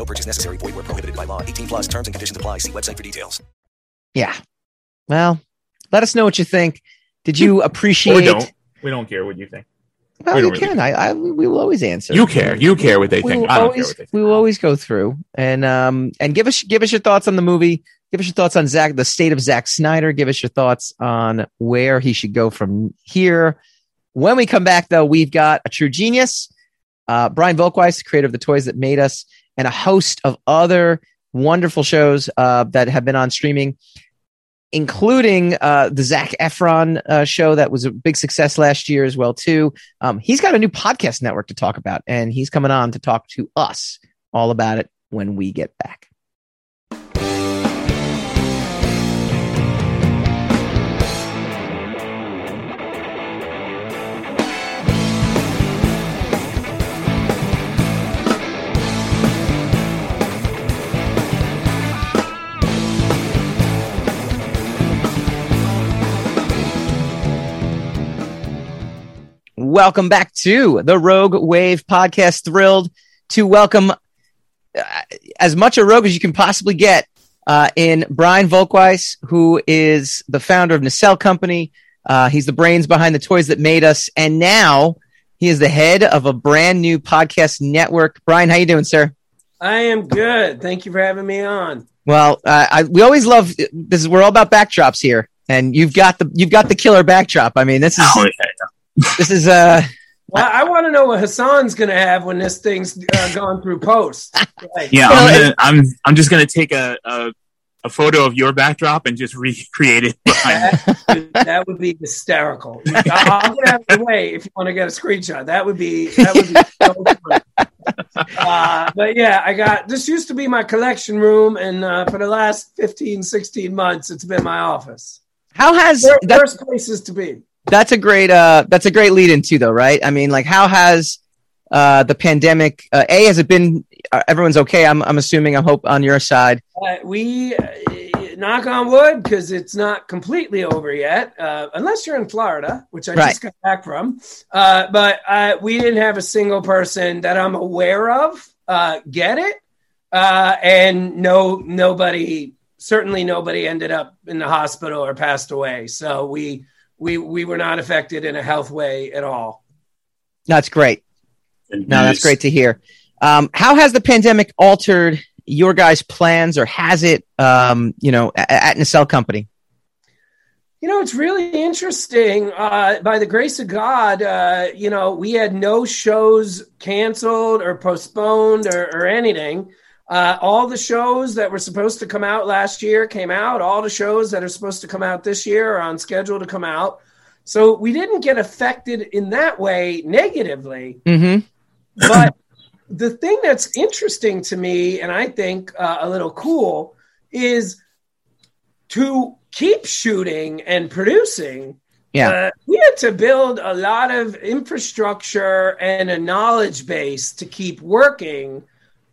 No purchase necessary. Void where prohibited by law. 18 plus terms and conditions apply. See website for details. Yeah. Well, let us know what you think. Did you or appreciate? don't we don't care what you think Well, We you really can. I, I, we will always answer. you care you care what they we think will i don't care always what they think we will always go through and um and give us give us your thoughts on the movie. Give us your thoughts on Zack, the state of Zack Snyder. Give us your thoughts on where he should go from here. When we come back, though, we've got a true genius, uh, Brian Volk-Weiss, creator of the toys that made us, and a host of other wonderful shows uh, that have been on streaming, including uh, the Zac Efron uh, show that was a big success last year as well too. Um, he's got a new podcast network to talk about, and he's coming on to talk to us all about it when we get back. Welcome back to the Rogue Wave podcast. Thrilled to welcome uh, as much a rogue as you can possibly get uh, in Brian Volk-Weiss, who is the founder of Nacelle Company. Uh, he's the brains behind the toys that made us, and now he is the head of a brand new podcast network. Brian, how you doing, sir? I am good. Thank you for having me on. Well, uh, I, we always love this. Is we're all about backdrops here, and you've got the you've got the killer backdrop. I mean, this is Oh, yeah. This is uh Well, I, want to know what Hassan's going to have when this thing's uh, gone through post. Like, *laughs* Yeah, I'm, gonna, I'm I'm just gonna take a, a a photo of your backdrop and just *laughs* recreate it. behind that, that would be hysterical. I'll I'll get out of the way if you want to get a screenshot. That would be that would be so funny. *laughs* Uh, but yeah, I got this used to be my collection room, and uh, for the last 15, 16 months, it's been my office. how has Wor- that, Worst places to be. That's a great uh that's a great lead in too though right i mean like how has uh the pandemic uh, a has it been uh, everyone's okay i'm i'm assuming i hope on your side Uh, we uh, knock on wood because it's not completely over yet, uh, unless you're in Florida, which I Right. just got back from. Uh, but uh, we didn't have a single person that I'm aware of uh, get it, uh, and no nobody, certainly nobody ended up in the hospital or passed away. So we we we were not affected in a health way at all. that's great no that's great to hear um how has the pandemic altered your guys plans or has it um you know at, at nacelle company You know, it's really interesting. Uh, by the grace of God, uh, you know, we had no shows canceled or postponed or, or anything. Uh, all the shows that were supposed to come out last year came out. All the shows that are supposed to come out this year are on schedule to come out. So we didn't get affected in that way negatively mm-hmm but the thing that's interesting to me and i think uh, a little cool is to keep shooting and producing yeah uh, we had to build a lot of infrastructure and a knowledge base to keep working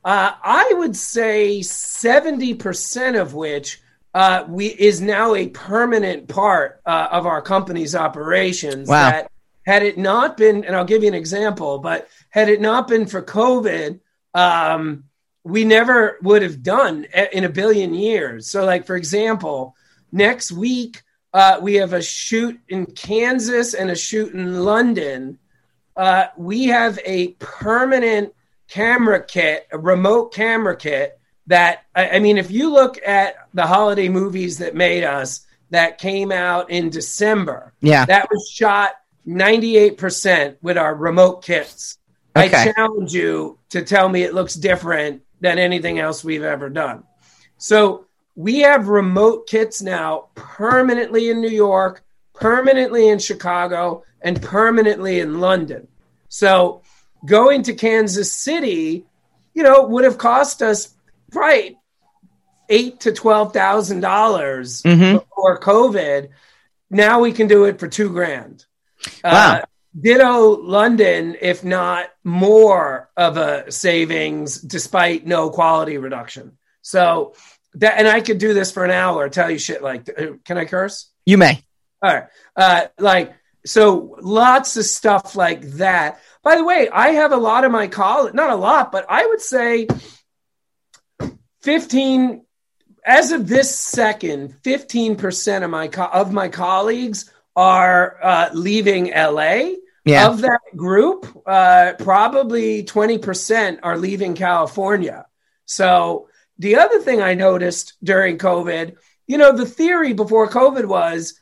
uh, i would say 70% of which uh, we is now a permanent part uh, of our company's operations Wow. that had it not been and i'll give you an example but had it not been for covid um, we never would have done in a billion years so like for example next week uh, we have a shoot in kansas and a shoot in london uh, we have a permanent camera kit a remote camera kit that I, I mean if you look at the holiday movies that made us that came out in december yeah that was shot 98% with our remote kits. Okay. I challenge you to tell me it looks different than anything else we've ever done. So we have remote kits now permanently in New York, permanently in Chicago, and permanently in London. So going to Kansas City, you know, would have cost us right eight to twelve thousand dollars Mhm. before COVID. Now we can do it for two grand. Wow. Uh, ditto London, if not more of a savings, despite no quality reduction. So that, and I could do this for an hour, tell you shit like, can I curse? you may All right. Uh, like, so lots of stuff like that. By the way, I have a lot of my college, not a lot, but I would say 15, as of this second, 15% of my, co- of my colleagues are uh, leaving LA. Yeah. Of that group, uh, probably 20% are leaving California. So the other thing I noticed during COVID, you know, the theory before COVID was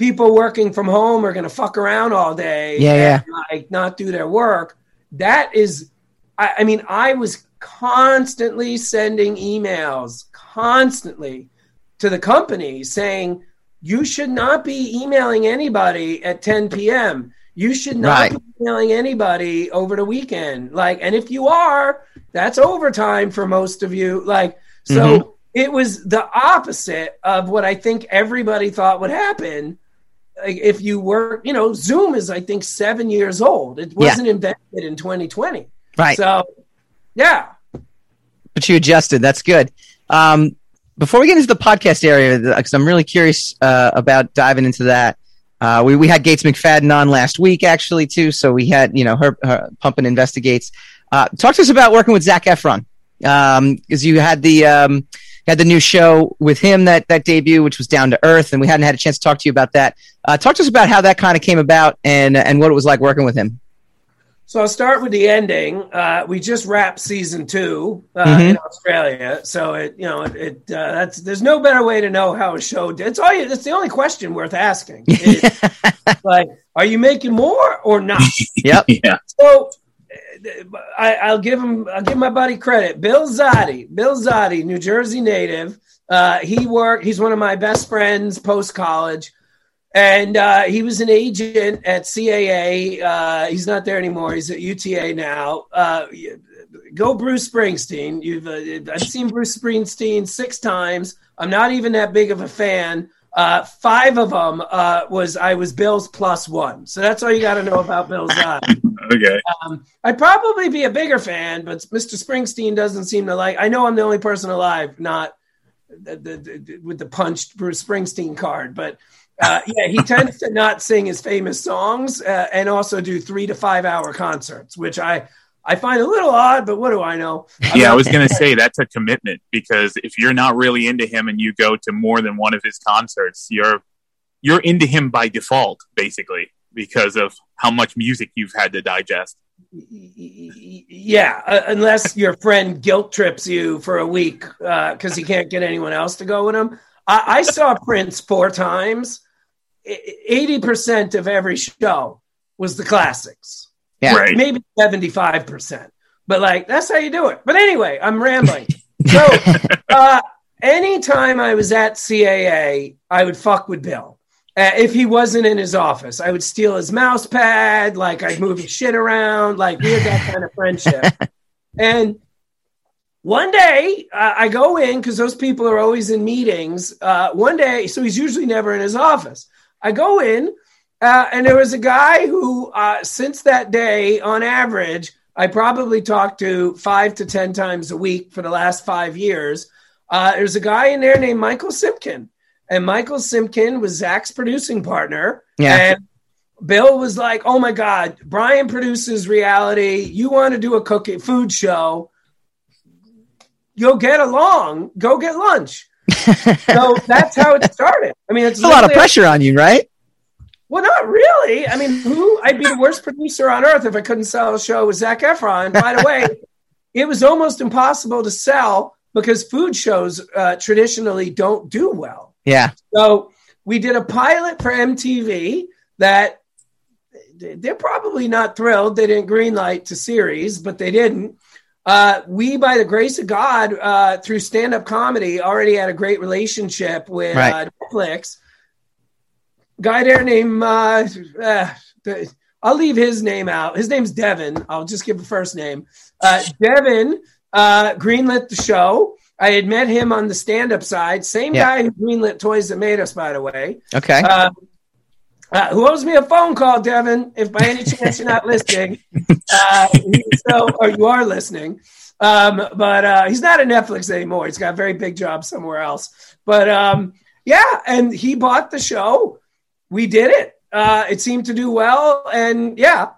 people working from home are going to fuck around all day Yeah, and like not do their work. That is, I, I mean, I was constantly sending emails, constantly to the company saying, you should not be emailing anybody at 10 p.m. You should not Right. be emailing anybody over the weekend. Like, and if you are, that's overtime for most of you. Like, so Mhm. it was the opposite of what I think everybody thought would happen. If you were, you know, Zoom is I think seven years old. It wasn't invented in 2020. right So, yeah. but you adjusted. That's good. Um, before we get into the podcast area, because I'm really curious uh, about diving into that, Uh, we we had Gates McFadden on last week actually too, so we had you know her, her pumping investigates. Uh, talk to us about working with Zac Efron because um, you had the um, had the new show with him that that debut, which was Down to Earth, and we hadn't had a chance to talk to you about that. Uh, talk to us about how that kind of came about and and what it was like working with him. So I'll start with the ending. Uh, we just wrapped season two uh, mm-hmm. in Australia, so it you know it, it uh, that's there's no better way to know how a show did. It's all you, it's the only question worth asking. *laughs* like, are you making more or not? yep. *laughs* Yeah. So I, will give him I'll give my buddy credit. Bill Zotti, Bill Zotti, New Jersey native. Uh, he worked. He's one of my best friends post college. And uh, he was an agent at CAA. Uh, he's not there anymore. He's at UTA now. Uh, go Bruce Springsteen. You've uh, I've seen Bruce Springsteen six times. I'm not even that big of a fan. Uh, five of them uh, was I was Bill's plus one. So that's all you got to know about Bill's. *laughs* okay. Um, I'd probably be a bigger fan, but Mr. Springsteen doesn't seem to like. I know I'm the only person alive not the, the, the, with the punched Bruce Springsteen card, but uh, yeah, he tends to not sing his famous songs uh, and also do three to five hour concerts, which I I find a little odd, but what do I know? I'm yeah, I was going to *laughs* say that's a commitment because if you're not really into him and you go to more than one of his concerts, you're you're into him by default, basically, because of how much music you've had to digest. Yeah, uh, unless your friend guilt trips you for a week because uh, he can't get anyone else to go with him. I, I saw Prince four times 80% of every show was the classics. Yeah. Right. Maybe 75%. But like, that's how you do it. But anyway, I'm rambling. so, *laughs* uh, anytime I was at CAA, I would fuck with Bill. Uh, if he wasn't in his office, I would steal his mouse pad. Like I'd move his shit around. Like we had that kind of friendship. *laughs* and one day uh, I go in because those people are always in meetings. Uh, one day, so he's usually never in his office. I go in, uh, and there was a guy who, uh, since that day, on average, I probably talked to five to 10 times a week for the last five years. Uh, there's a guy in there named Michael Simkin. And Michael Simkin was Zac's producing partner. Yeah. And Bill was like, oh my God, Brian produces reality. You want to do a cooking food show. You'll get along. Go get lunch *laughs* so that's how it started. I mean, it's a lot of pressure on you, right? Well, not really. I mean, who? I'd be the worst *laughs* producer on earth if I couldn't sell a show with Zac Efron. By the way, *laughs* it was almost impossible to sell because food shows uh, traditionally don't do well. Yeah. So we did a pilot for MTV that they're probably not thrilled. They didn't greenlight to series, but they didn't. Uh, we, by the grace of God, uh, through stand up comedy, already had a great relationship with right. uh, Netflix. Guy there named, uh, uh, I'll leave his name out. His name's Devin. I'll just give a first name. Uh, Devin greenlit the show. I had met him on the stand up side. Same yeah. guy who greenlit Toys That Made Us, by the way. Okay. Uh, who owes me a phone call, Devin, if by any chance you're not listening. *laughs* Uh, so, or you are listening. Um, but uh, he's not at Netflix anymore. He's got a very big job somewhere else. But um, yeah, and he bought the show. We did it. Uh, it seemed to do well. And yeah,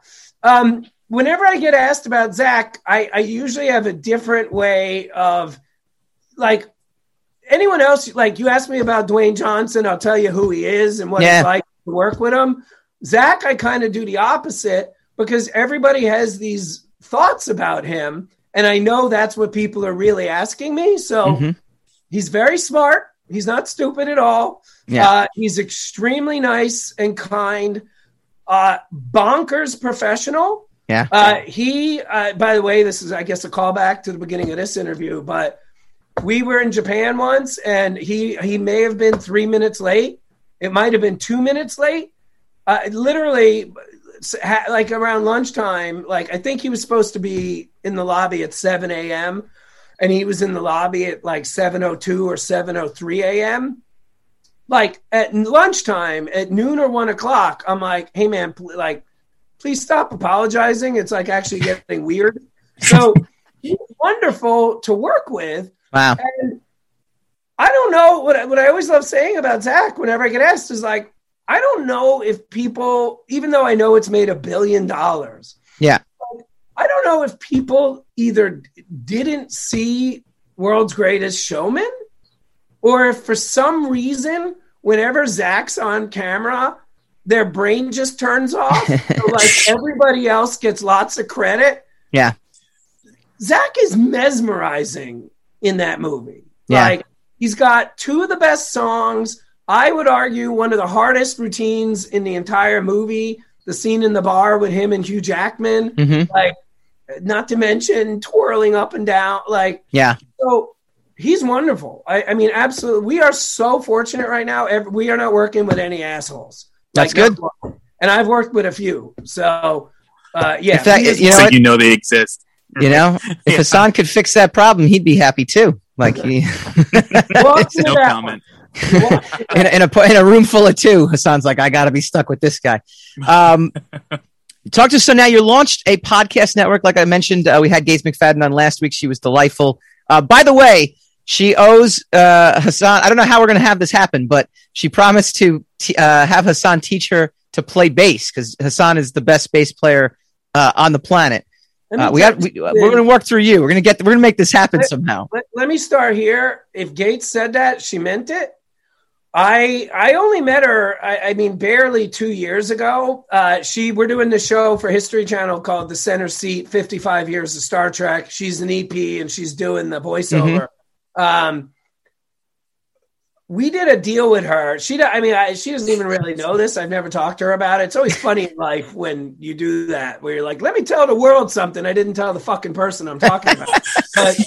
um, whenever I get asked about Zac, I, I usually have a different way of like anyone else. Like you ask me about Dwayne Johnson, I'll tell you who he is and what yeah. he's like to work with him. Zac, I kind of do the opposite because everybody has these thoughts about him. And I know that's what people are really asking me. So mm-hmm. he's very smart. He's not stupid at all. Yeah. Uh, he's extremely nice and kind, uh, bonkers professional. Yeah. Uh, he, uh, by the way, this is, I guess, a callback to the beginning of this interview, but we were in Japan once and he, he may have been three minutes late it might have been two minutes late. Uh, literally, like around lunchtime, like I think he was supposed to be in the lobby at 7 a.m. and he was in the lobby at like 7.02 or 7.03 a.m. Like at lunchtime, at noon or one o'clock, I'm like, hey man, pl- like, please stop apologizing. It's like actually getting weird. *laughs* So he's wonderful to work with. Wow. And I don't know what I, what I always love saying about Zac whenever I get asked is like, I don't know if people, even though I know it's made a billion dollars, Yeah. I don't know if people either didn't see World's Greatest Showman or if for some reason, whenever Zac's on camera, their brain just turns off. *laughs* so like everybody else gets lots of credit. Yeah. Zac is mesmerizing in that movie. Yeah. Like he's got two of the best songs. I would argue one of the hardest routines in the entire movie. The scene in the bar with him and Hugh Jackman, Mhm. like not to mention twirling up and down. Like Yeah. so, he's wonderful. I, I mean, absolutely. We are so fortunate right now. Ev- We are not working with any assholes. That's Like, good. no- And I've worked with a few. So uh, yeah, In fact, you know so you know they exist. You know, *laughs* if Hassan could fix that problem, he'd be happy too. Like he Walk through No comment. one. *laughs* in, a, in a in a room full of two, Hassan's like, I got to be stuck with this guy. Um, *laughs* talk to us. So now you launched a podcast network. Like I mentioned, uh, we had Gates McFadden on last week. She was delightful. Uh, by the way, she owes uh, Hassan. I don't know how we're going to have this happen, but she promised to t- uh, have Hassan teach her to play bass because Hassan is the best bass player uh, on the planet. Uh, we got, we, we're going to work through you. We're going to get. We're going to make this happen somehow. let, let me start here. If Gates said that, she meant it. I I only met her. I, I mean, barely two years ago. Uh, she we're doing the show for History Channel called The Center Seat: Fifty Five Years of Star Trek. She's an EP and she's doing the voiceover. Um, we did a deal with her. She, I mean, I, she doesn't even really know this. I've never talked to her about it. It's always funny in life when you do that, where you're like, "Let me tell the world something I didn't tell the fucking person I'm talking about." *laughs* but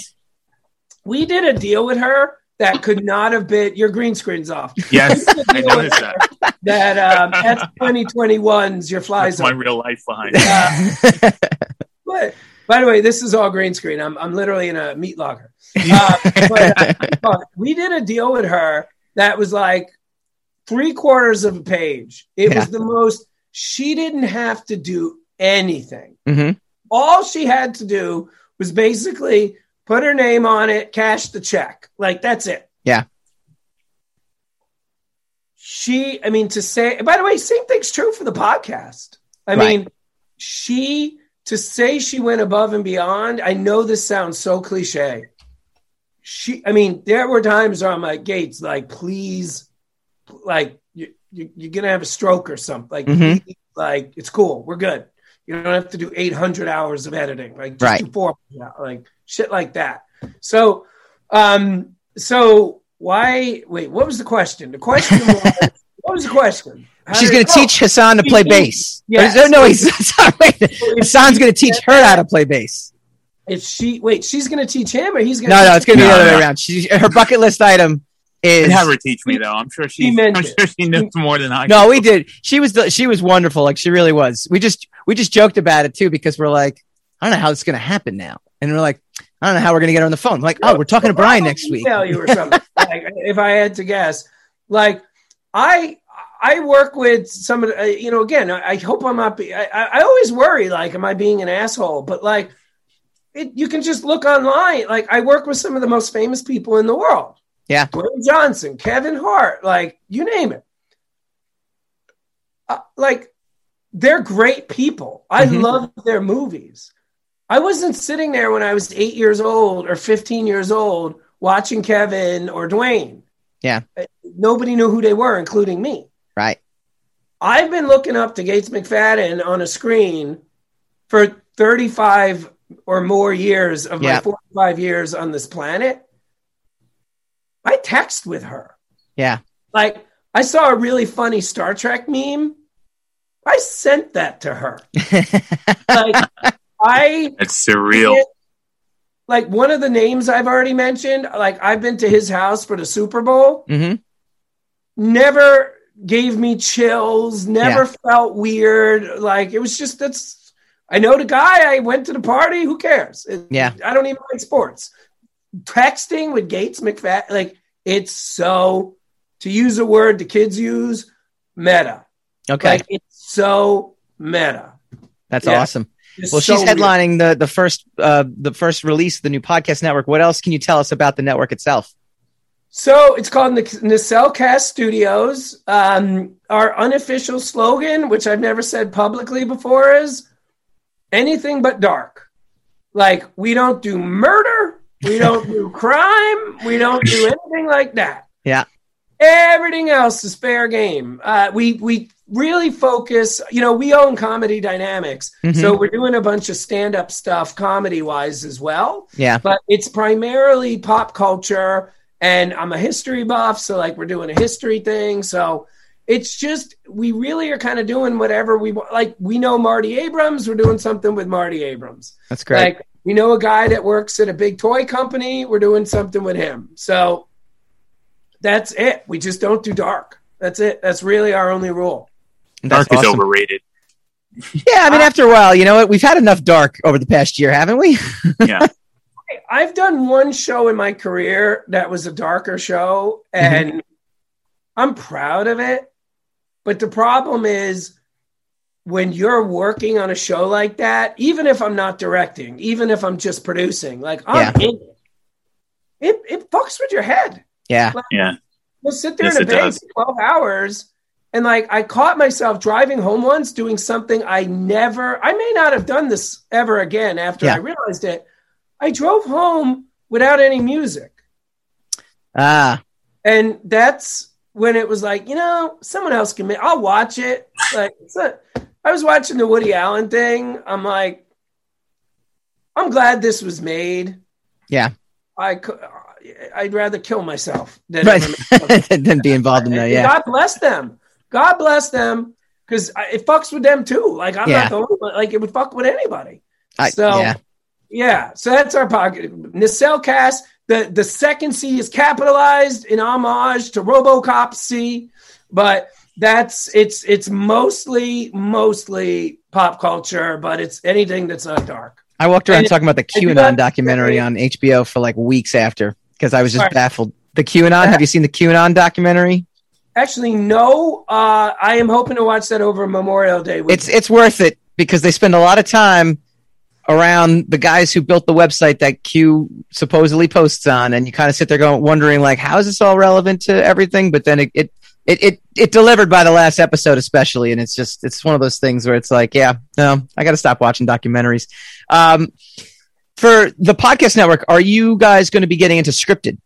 we did a deal with her that could not have been. Your green screen's off. Yes, We did a I deal with noticed that. That um, that's 2021's your flies That's my real life behind. Uh, *laughs* but by the way, this is all green screen. I'm I'm literally in a meat locker. Uh, *laughs* but, uh, we did a deal with her that was like three quarters of a page. It Yeah. was the most. She didn't have to do anything. hmm All she had to do was basically put her name on it, cash the check. Like that's it. Yeah. She, I mean, to say. By the way, same thing's true for the podcast. I Right. mean, she to say she went above and beyond. I know this sounds so cliche. She, I mean, there were times where I'm like, Gates, like, please, like, you, you, you're gonna have a stroke or something. Like, Mhm. please, like, it's cool, we're good. You don't have to do 800 hours of editing. Like, just Right. do four, yeah, like shit like that. So, um, so why? Wait, what was the question? The question was, *laughs* what was the question? How She's going to teach Hassan to play she- bass. Yes. Or- No, he's *laughs* sorry. Hassan's going to teach her how to play bass. If she wait, she's going to teach him, or he's going. to No, no, it's going to be the other way around. She, her bucket list item is And have her teach me though. I'm sure she. She I'm sure she knows more than I. No, do. we did. She was the, she was wonderful. Like she really was. We just we just joked about it too because we're like, I don't know how it's going to happen now, and we're like, I don't know how we're going to get her on the phone. like, oh, we're talking to Brian next week. Tell you or something. *laughs* like, if I had to guess, like I I work with some of uh, you know again I, I hope I'm not be, I, I always worry like am I being an asshole but like it, you can just look online like I work with some of the most famous people in the world Yeah. Dwayne Johnson Kevin Hart like you name it uh, like they're great people I Mhm. love their movies I wasn't sitting there when I was eight years old or 15 years old watching Kevin or Dwayne. Yeah. Uh, nobody knew who they were, including me. Right. I've been looking up to Gates McFadden on a screen for 35 or more years of Yeah. my 45 years on this planet. I text with her. Yeah. Like, I saw a really funny Star Trek meme. I sent that to her. *laughs* Like, I It's surreal. like one of the names I've already mentioned, like I've been to his house for the Super Bowl, hmm never gave me chills, never Yeah. felt weird. Like it was just that's I know the guy, I went to the party, who cares? It- Yeah. I don't even like sports. Texting with Gates McFadden, like it's so to use a word the kids use, meta. Okay. Like it's so meta. That's yeah. awesome. It's Well, so she's weird. headlining the the first uh the first release of the new podcast network. What else can you tell us about the network itself? So it's called Nic- Nacelcast Studios. Um, our unofficial slogan, which I've never said publicly before, is anything but dark. Like we don't do murder, we don't do *laughs* crime, we don't do *laughs* anything like that. Yeah. Everything else is fair game. Uh, we we really focus. You know, we own Comedy Dynamics, Mhm. so we're doing a bunch of stand up stuff, comedy wise as well. Yeah. But it's primarily pop culture, and I'm a history buff, so like we're doing a history thing. So it's just we really are kind of doing whatever we want. Like we know Marty Abrams, we're doing something with Marty Abrams. That's great. Like we know a guy that works at a big toy company. We're doing something with him. So that's it. We just don't do dark. That's it. That's really our only rule. That's Dark is overrated. *laughs* Yeah, I mean, after a while, you know what? We've had enough dark over the past year, haven't we? *laughs* Yeah. I've done one show in my career that was a darker show, mm-hmm. and I'm proud of it. But the problem is when you're working on a show like that, even if I'm not directing, even if I'm just producing, like I'm Yeah. in it. It it fucks with your head. Yeah. Yeah. We'll sit there Yes, in a it bank does. for 12 hours. And like I caught myself driving home once doing something I never, I may not have done this ever again after Yeah. I realized it. I drove home without any music. Ah, And that's when it was like, you know, someone else can make, I'll watch it. Like, a, I was watching the Woody Allen thing. I'm like, I'm glad this was made. yeah. I could, I'd rather kill myself than Right. ever make something. *laughs* Than be involved in that. Yeah. God bless them. God bless them because it fucks with them too. Like I'm Yeah. not the only one. Like it would fuck with anybody. I, So yeah. yeah. So that's our pocket. Nacelcast. The the second C is capitalized in homage to RoboCop C, but that's it's it's mostly mostly pop culture, but it's anything that's not dark. I walked around And- talking about the QAnon documentary on HBO for like weeks after because I was just baffled. The QAnon. Have you seen the QAnon documentary? Actually, no. Uh, I am hoping to watch that over Memorial Day. Weekend. It's it's worth it because they spend a lot of time around the guys who built the website that Q supposedly posts on, and you kind of sit there going wondering like, how is this all relevant to everything? But then it it it it, it delivered by the last episode, especially, and it's just it's one of those things where it's like, yeah, no, I got to stop watching documentaries. Um, for the podcast network, are you guys going to be getting into scripted?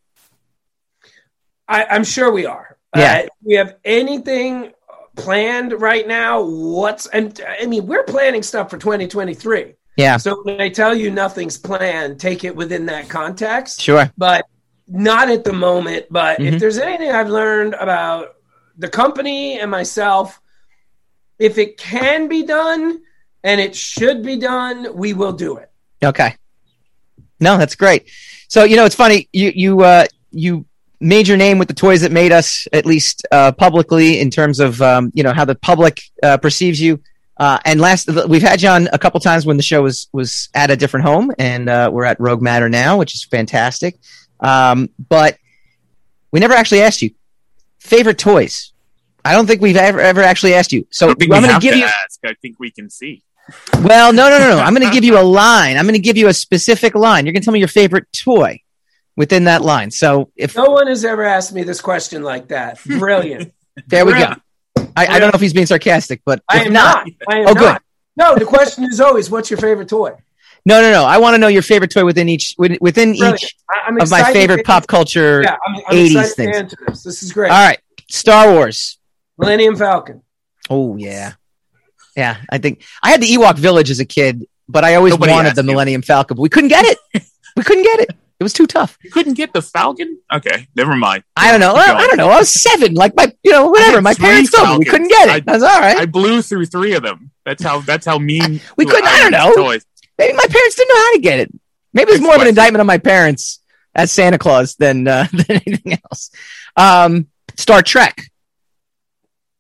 I, I'm sure we are. Yeah. Uh, we have anything planned right now? What's and I mean, we're planning stuff for 2023. Yeah, So when I tell you nothing's planned, take it within that context. sure. But not at the moment. But Mhm. if there's anything I've learned about the company and myself, if it can be done and it should be done, we will do it. Okay. No, that's great. So you know, it's funny. You you uh, you made your name with the toys that made us, at least uh, publicly, in terms of um, you know how the public uh, perceives you. Uh, and last, we've had you on a couple times when the show was was at a different home, and uh, we're at Rogue Matter now, which is fantastic. Um, but we never actually asked you favorite toys. I don't think we've ever ever actually asked you. So I don't think I'm going to give you. ask. I think we can see. Well, no, no, no, no. I'm going to give you a *laughs* line. I'm going to give you a specific line. You're going to tell me your favorite toy within that line. So if No one has ever asked me this question like that. Brilliant. *laughs* there we go. I, I don't know if he's being sarcastic, but I am not, not. I am Oh, good. not. No, the question is always, what's your favorite toy? no, no, no. I want to know your favorite toy within each within within Brilliant. each I- I'm of my favorite pop culture. Yeah, I'm, I'm 80s excited things. to answer this. This is great. All right, Star Wars. Millennium Falcon. Oh yeah, yeah. I think I had the Ewok Village as a kid, but I always Nobody wanted asked the you. Millennium Falcon. But we couldn't get it. *laughs* we couldn't get it. It was too tough. You couldn't get the Falcon? Okay, never mind. I don't know. Well, I don't know. I was seven. Like my, you know, whatever. My parents told me we couldn't get it. I- I, was all right. I blew through three of them. That's how. That's how mean. We couldn't- I don't know. Toys. Maybe my parents didn't know how to get it. Maybe it's more of an indictment on my parents as Santa Claus than uh, *laughs* than anything else. Um, Star Trek.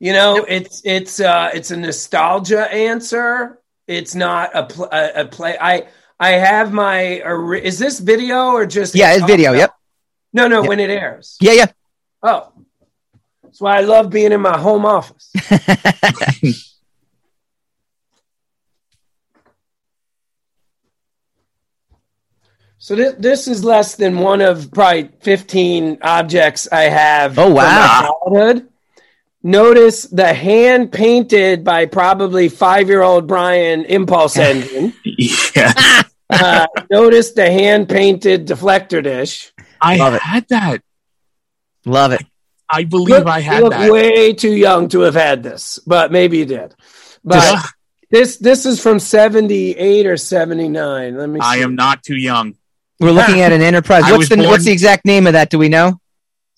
You know, it's it's uh it's a nostalgia answer. It's not a pl- a, a play. I I have my ori- is this video or just Yeah, it's video. Yep. No, no, Yep. when it airs. Yeah, yeah. Oh, that's why I love being in my home office. *laughs* so this, this is less than one of probably 15 objects I have. Oh, wow. childhood. Notice the hand painted by probably five year old Brian impulse *laughs* engine. yeah. uh, notice the hand painted deflector dish. I Love it. had that. Love it. I believe I you had look that. way too young to have had this, but maybe you did. But Just- this this is from seventy eight or seventy nine. Let me. See. I am not too young. We're looking at an *laughs* enterprise. What's the born- what's the exact name of that? Do we know?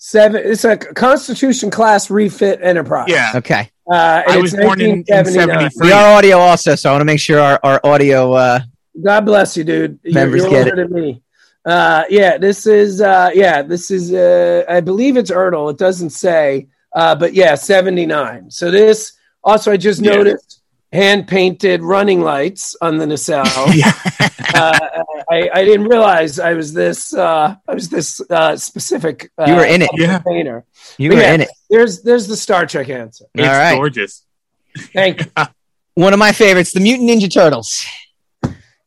Seven. It's a Constitution class refit enterprise. Yeah. Okay. uh, and I it's was born in, in 73. We are audio also, so I want to make sure our, our audio uh God bless you, dude. You're, Members you're get older than me. Uh, yeah, this is uh, yeah, this is uh, I believe it's Ertl. It doesn't say, uh, but yeah, seventy nine. So this also I just Yeah. noticed hand painted running lights on the nacelle. *laughs* uh, I, I didn't realize I was this uh, I was this uh, specific. Uh, You were in it. Yeah. Painter. you But were yeah, in it. There's there's the Star Trek answer. It's All right. gorgeous. Thank you. *laughs* One of my favorites, the Mutant Ninja Turtles.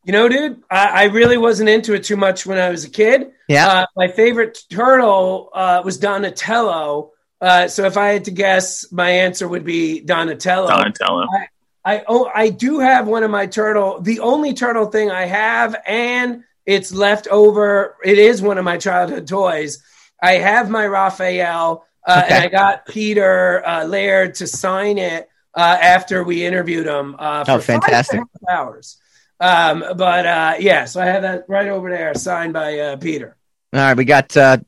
You know, dude, I, I really wasn't into it too much when I was a kid. Yeah. Uh, my favorite turtle uh, was Donatello. Uh, so if I had to guess, my answer would be Donatello. Donatello. I oh, I do have one of my turtle. The only turtle thing I have, and it's left over. It is one of my childhood toys. I have my Raphael, uh, Okay. and I got Peter uh, Laird to sign it uh, after we interviewed him. Uh, for Oh, fantastic. hours. Um, but uh, yeah, so I have that right over there, signed by uh, Peter. All right, we got uh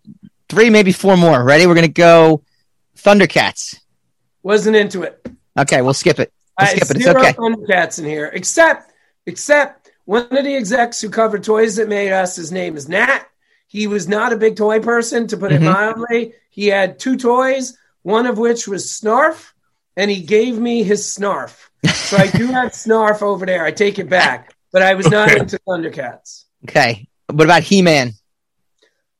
three, maybe four more. Ready? We're gonna go Thundercats. Wasn't into it. Okay, we'll skip it. We'll I skip it. It's okay. Thundercats in here, except except one of the execs who covered Toys That Made Us. His name is Nat. He was not a big toy person, to put it Mhm. mildly. He had two toys, one of which was Snarf, and he gave me his Snarf. So I do have *laughs* Snarf over there. I take it back, but I was not Okay. into Thundercats. Okay. What about He Man?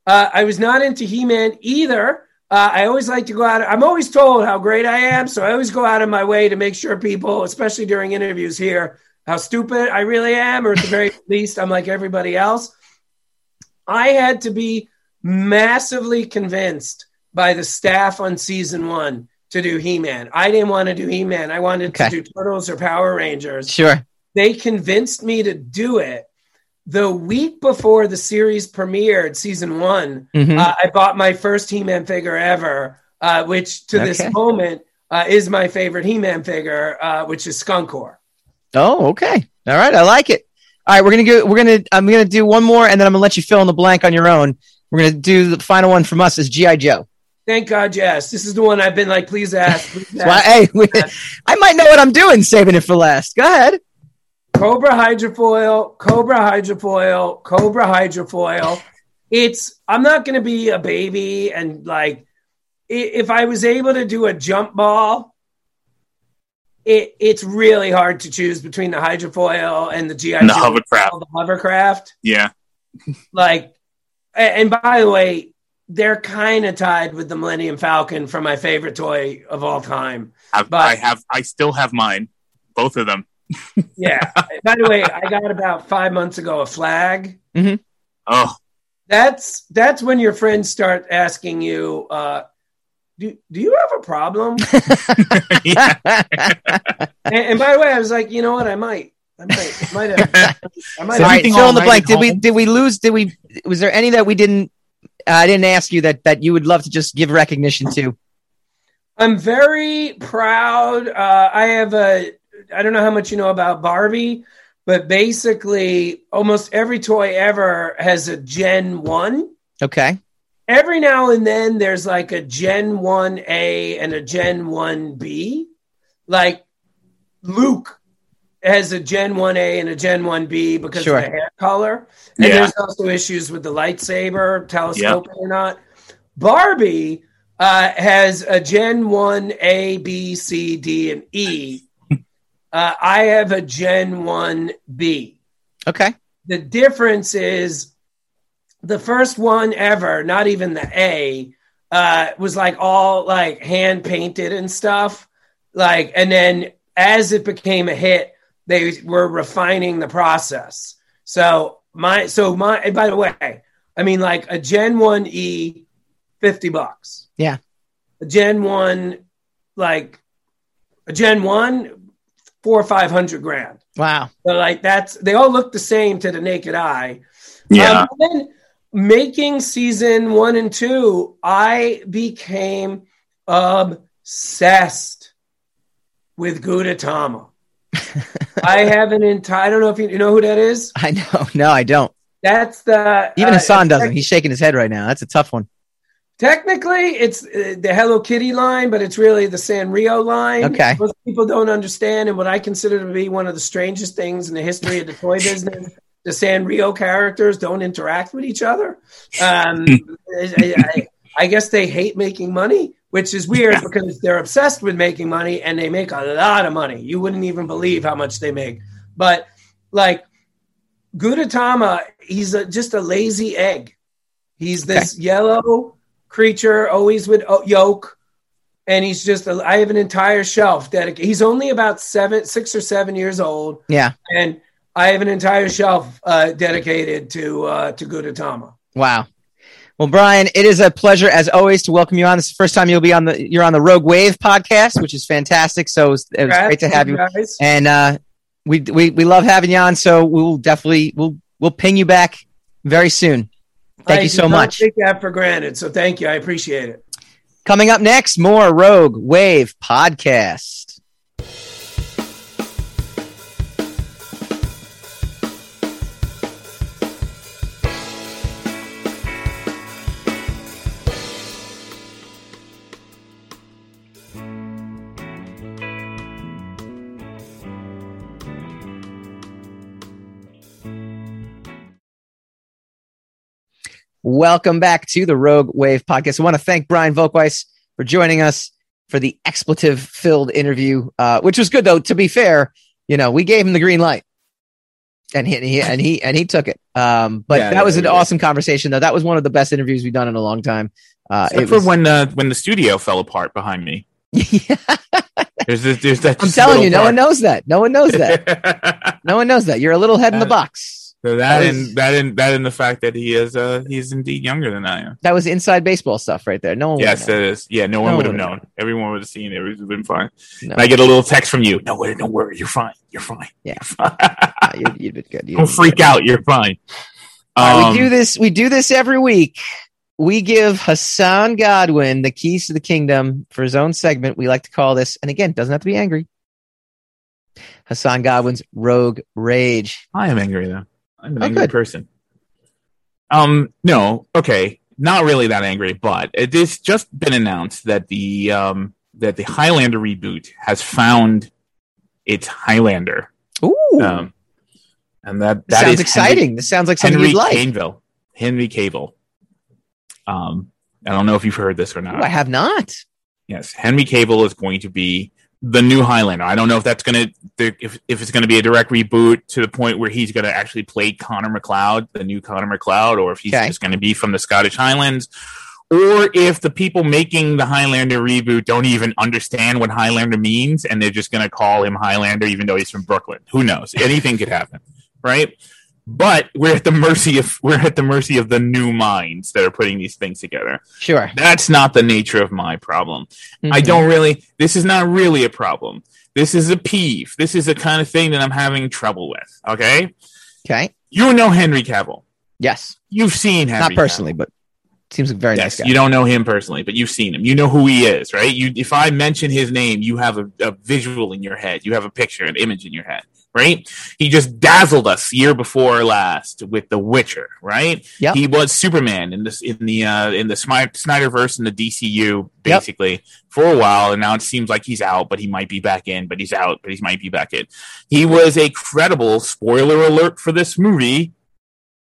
Uh, I was not into He Man either. Uh, I always like to go out. I'm always told how great I am, so I always go out of my way to make sure people, especially during interviews, hear how stupid I really am, or at the very *laughs* least, I'm like everybody else. I had to be massively convinced by the staff on season one to do He Man. I didn't want to do He Man. I wanted Okay. to do Turtles or Power Rangers Sure. they convinced me to do it the week before the series premiered season one Mhm. uh, i bought my first he-man figure ever uh, which to this moment uh, is my favorite he-man figure uh, which is skunkor Oh, okay. All right, I like it. All right, we're gonna go. We're gonna. I'm gonna do one more, and then I'm gonna let you fill in the blank on your own. We're gonna do the final one from us is GI Joe. thank god yes this is the one i've been like please ask, please *laughs* So I, hey, we, *laughs* I might know what I'm doing, saving it for last. Go ahead. Cobra hydrofoil, Cobra hydrofoil, Cobra hydrofoil. It's I'm not going to be a baby and like if I was able to do a jump ball, it it's really hard to choose between the hydrofoil and the GI And the Joe, hovercraft. the hovercraft. Yeah. Like, and by the way, they're kind of tied with the Millennium Falcon for my favorite toy of all time. I've, But- I have. I still have mine. Both of them. Yeah. *laughs* by the way, I got about five months ago a flag. Oh, that's that's when your friends start asking you uh do, do you have a problem *laughs* *laughs* and, and by the way i was like you know what i might i might I might have i might All have right, fill in the blank. at Did we did we lose? Did we? Was there any that we didn't? uh, I didn't ask you that that you would love to just give recognition to. I'm very proud. Uh, I have a, I don't know how much you know about Barbie, but basically almost every toy ever has a Gen 1. Okay. Every now and then there's like a Gen 1A and a Gen 1B. Like Luke has a Gen 1A and a Gen 1B because Sure. of the hair color. And Yeah. there's also issues with the lightsaber, telescoping or not. Barbie uh, has a Gen 1 A, B, C, D, and E. Uh, I have a Gen 1B. Okay. The difference is the first one ever, not even the A, uh, was like all like hand painted and stuff. Like, and then as it became a hit, they were refining the process. So my, so my, and by the way, I mean like a Gen 1E, 50 bucks. Yeah. A Gen 1, like a Gen 1, four or 500 grand. Wow. So like that's they all look the same to the naked eye. Yeah. Um, then making season one and two, I became obsessed with Gudetama. *laughs* I have an entire. I don't know if you, you know who that is. I know. No, I don't. That's the Even uh, Hassan doesn't. He's shaking his head right now. That's a tough one. Technically, it's uh, the Hello Kitty line, but it's really the Sanrio line. Okay. Most people don't understand, and what I consider to be one of the strangest things in the history of the toy business, the Sanrio characters don't interact with each other. Um, *laughs* I, I- I guess they hate making money, which is weird because they're obsessed with making money and they make a lot of money. You wouldn't even believe how much they make. But like Gudetama, he's a, just a lazy egg. He's this yellow creature, always with yolk, and he's just. A, I have an entire shelf dedicated. He's only about seven, six or seven years old, Yeah. and I have an entire shelf uh, dedicated to uh, to Gudetama. Wow. Well, Brian, it is a pleasure as always to welcome you on. This is the first time you'll be on the you're on the Rogue Wave podcast, which is fantastic. So it was, it was great to have you. guys. And uh, we we we love having you on. So we will definitely we'll we'll ping you back very soon. Thank I you so much. Take that for granted. So thank you. I appreciate it. Coming up next, more Rogue Wave podcast. Welcome back to the Rogue Wave podcast. I want to thank Brian Volk-Weiss for joining us for the expletive filled interview, uh, which was good though. To be fair, you know, we gave him the green light and he, and he, and he, took it. Um, but Yeah, that was an yeah. awesome conversation though. That was one of the best interviews we've done in a long time. Uh, Except it for was- when uh, when the studio fell apart behind me. *laughs* There's this, there's that. I'm telling you, no one knows that. No one knows that. *laughs* no one knows that. You're a little head in the Uh, box. So that, That and that and that and the fact that he is uh he's indeed younger than I am. That was inside baseball stuff right there. No one. Yes, it is. Yeah, no one No would have one known. Everyone would have seen it. It would have been fine. No. And I get a little text from you. No, don't worry. You're fine. You're fine. Yeah. You're fine. *laughs* Uh, you'd, you'd been good. You'd don't freak good. out. You're fine. All right, Um, we do this. We do this every week. We give Hassan Godwin the keys to the kingdom for his own segment. We like to call this, and again, doesn't have to be angry. Hassan Godwin's Rogue Rage. I am angry though. I'm an Oh, angry good. person. Um, no, okay, not really that angry, but it has just been announced that the um that the Highlander reboot has found its Highlander. Ooh, Um, and that that sounds is exciting. Henry, this sounds like something Henry you'd like. Henry Cavill. Um, I don't know if you've heard this or not. Ooh, I have not. Yes, Henry Cavill is going to be the new Highlander. I don't know if that's going to if if it's going to be a direct reboot to the point where he's going to actually play Connor MacLeod, the new Connor MacLeod, or if he's Okay. just going to be from the Scottish Highlands, or if the people making the Highlander reboot don't even understand what Highlander means and they're just going to call him Highlander even though he's from Brooklyn. Who knows? Anything could happen, right? But we're at the mercy of we're at the mercy of the new minds that are putting these things together. Sure. That's not the nature of my problem. I Mhm. don't really, this is not really a problem. This is a peeve. This is the kind of thing that I'm having trouble with. Okay. Okay. You know Henry Cavill. Yes. You've seen Henry Not personally, Cavill. but Seems like a very Yes, nice guy. you don't know him personally, but you've seen him. You know who he is, right? You, if I mention his name, you have a, a visual in your head. You have a picture, an image in your head, right? He just dazzled us year before last with The Witcher, right? Yep. He was Superman in this in the uh, in the Snyderverse and the DCU, basically for a while, and now it seems like he's out, but he might be back in. But he's out, but he might be back in. He was a credible spoiler alert for this movie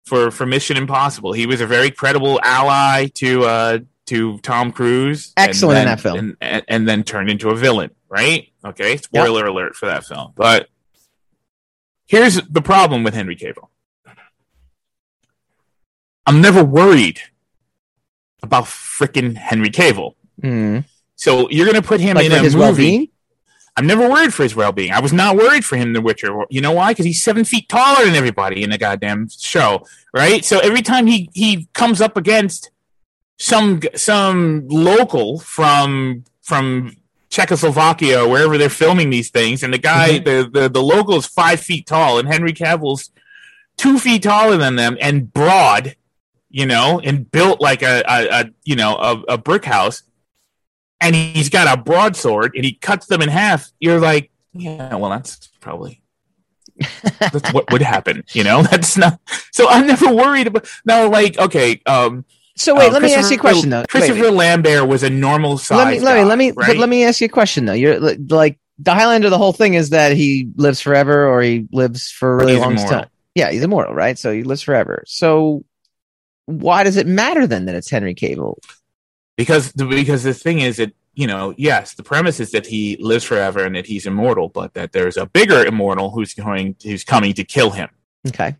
for for Mission Impossible. He was a very credible ally to uh to Tom Cruise. Excellent in that film. and, and, and then turned into a villain. Right? Okay. Spoiler alert for that film. But here's the problem with Henry Cavill. I'm never worried about freaking Henry Cavill. Mm. So you're going to put him Like in a his movie. well-being? I'm never worried for his well-being. I was not worried for him in The Witcher. You know why? Because he's seven feet taller than everybody in the goddamn show, right? So every time he he comes up against some some local from from Czechoslovakia wherever they're filming these things, and the guy the, the the local is five feet tall, and Henry Cavill's two feet taller than them and broad, you know, and built like a, a, a you know a, a brick house and he's got a broadsword and he cuts them in half, you're like, yeah, well, that's probably that's what would happen. You know, *laughs* that's not. So I'm never worried about. Now, like, okay. um So wait, uh, let me ask you a question though. Christopher wait. Lambert was a normal size. let me let me let me guy, but let me ask you a question though. You're like the Highlander. The whole thing is that he lives forever, or he lives for a really He's long immortal. time. Yeah, he's immortal, right? So he lives forever. So why does it matter then that it's Henry Cavill? because the, because the thing is that you know yes the premise is that he lives forever and that he's immortal but that there's a bigger immortal who's going who's coming to kill him Okay.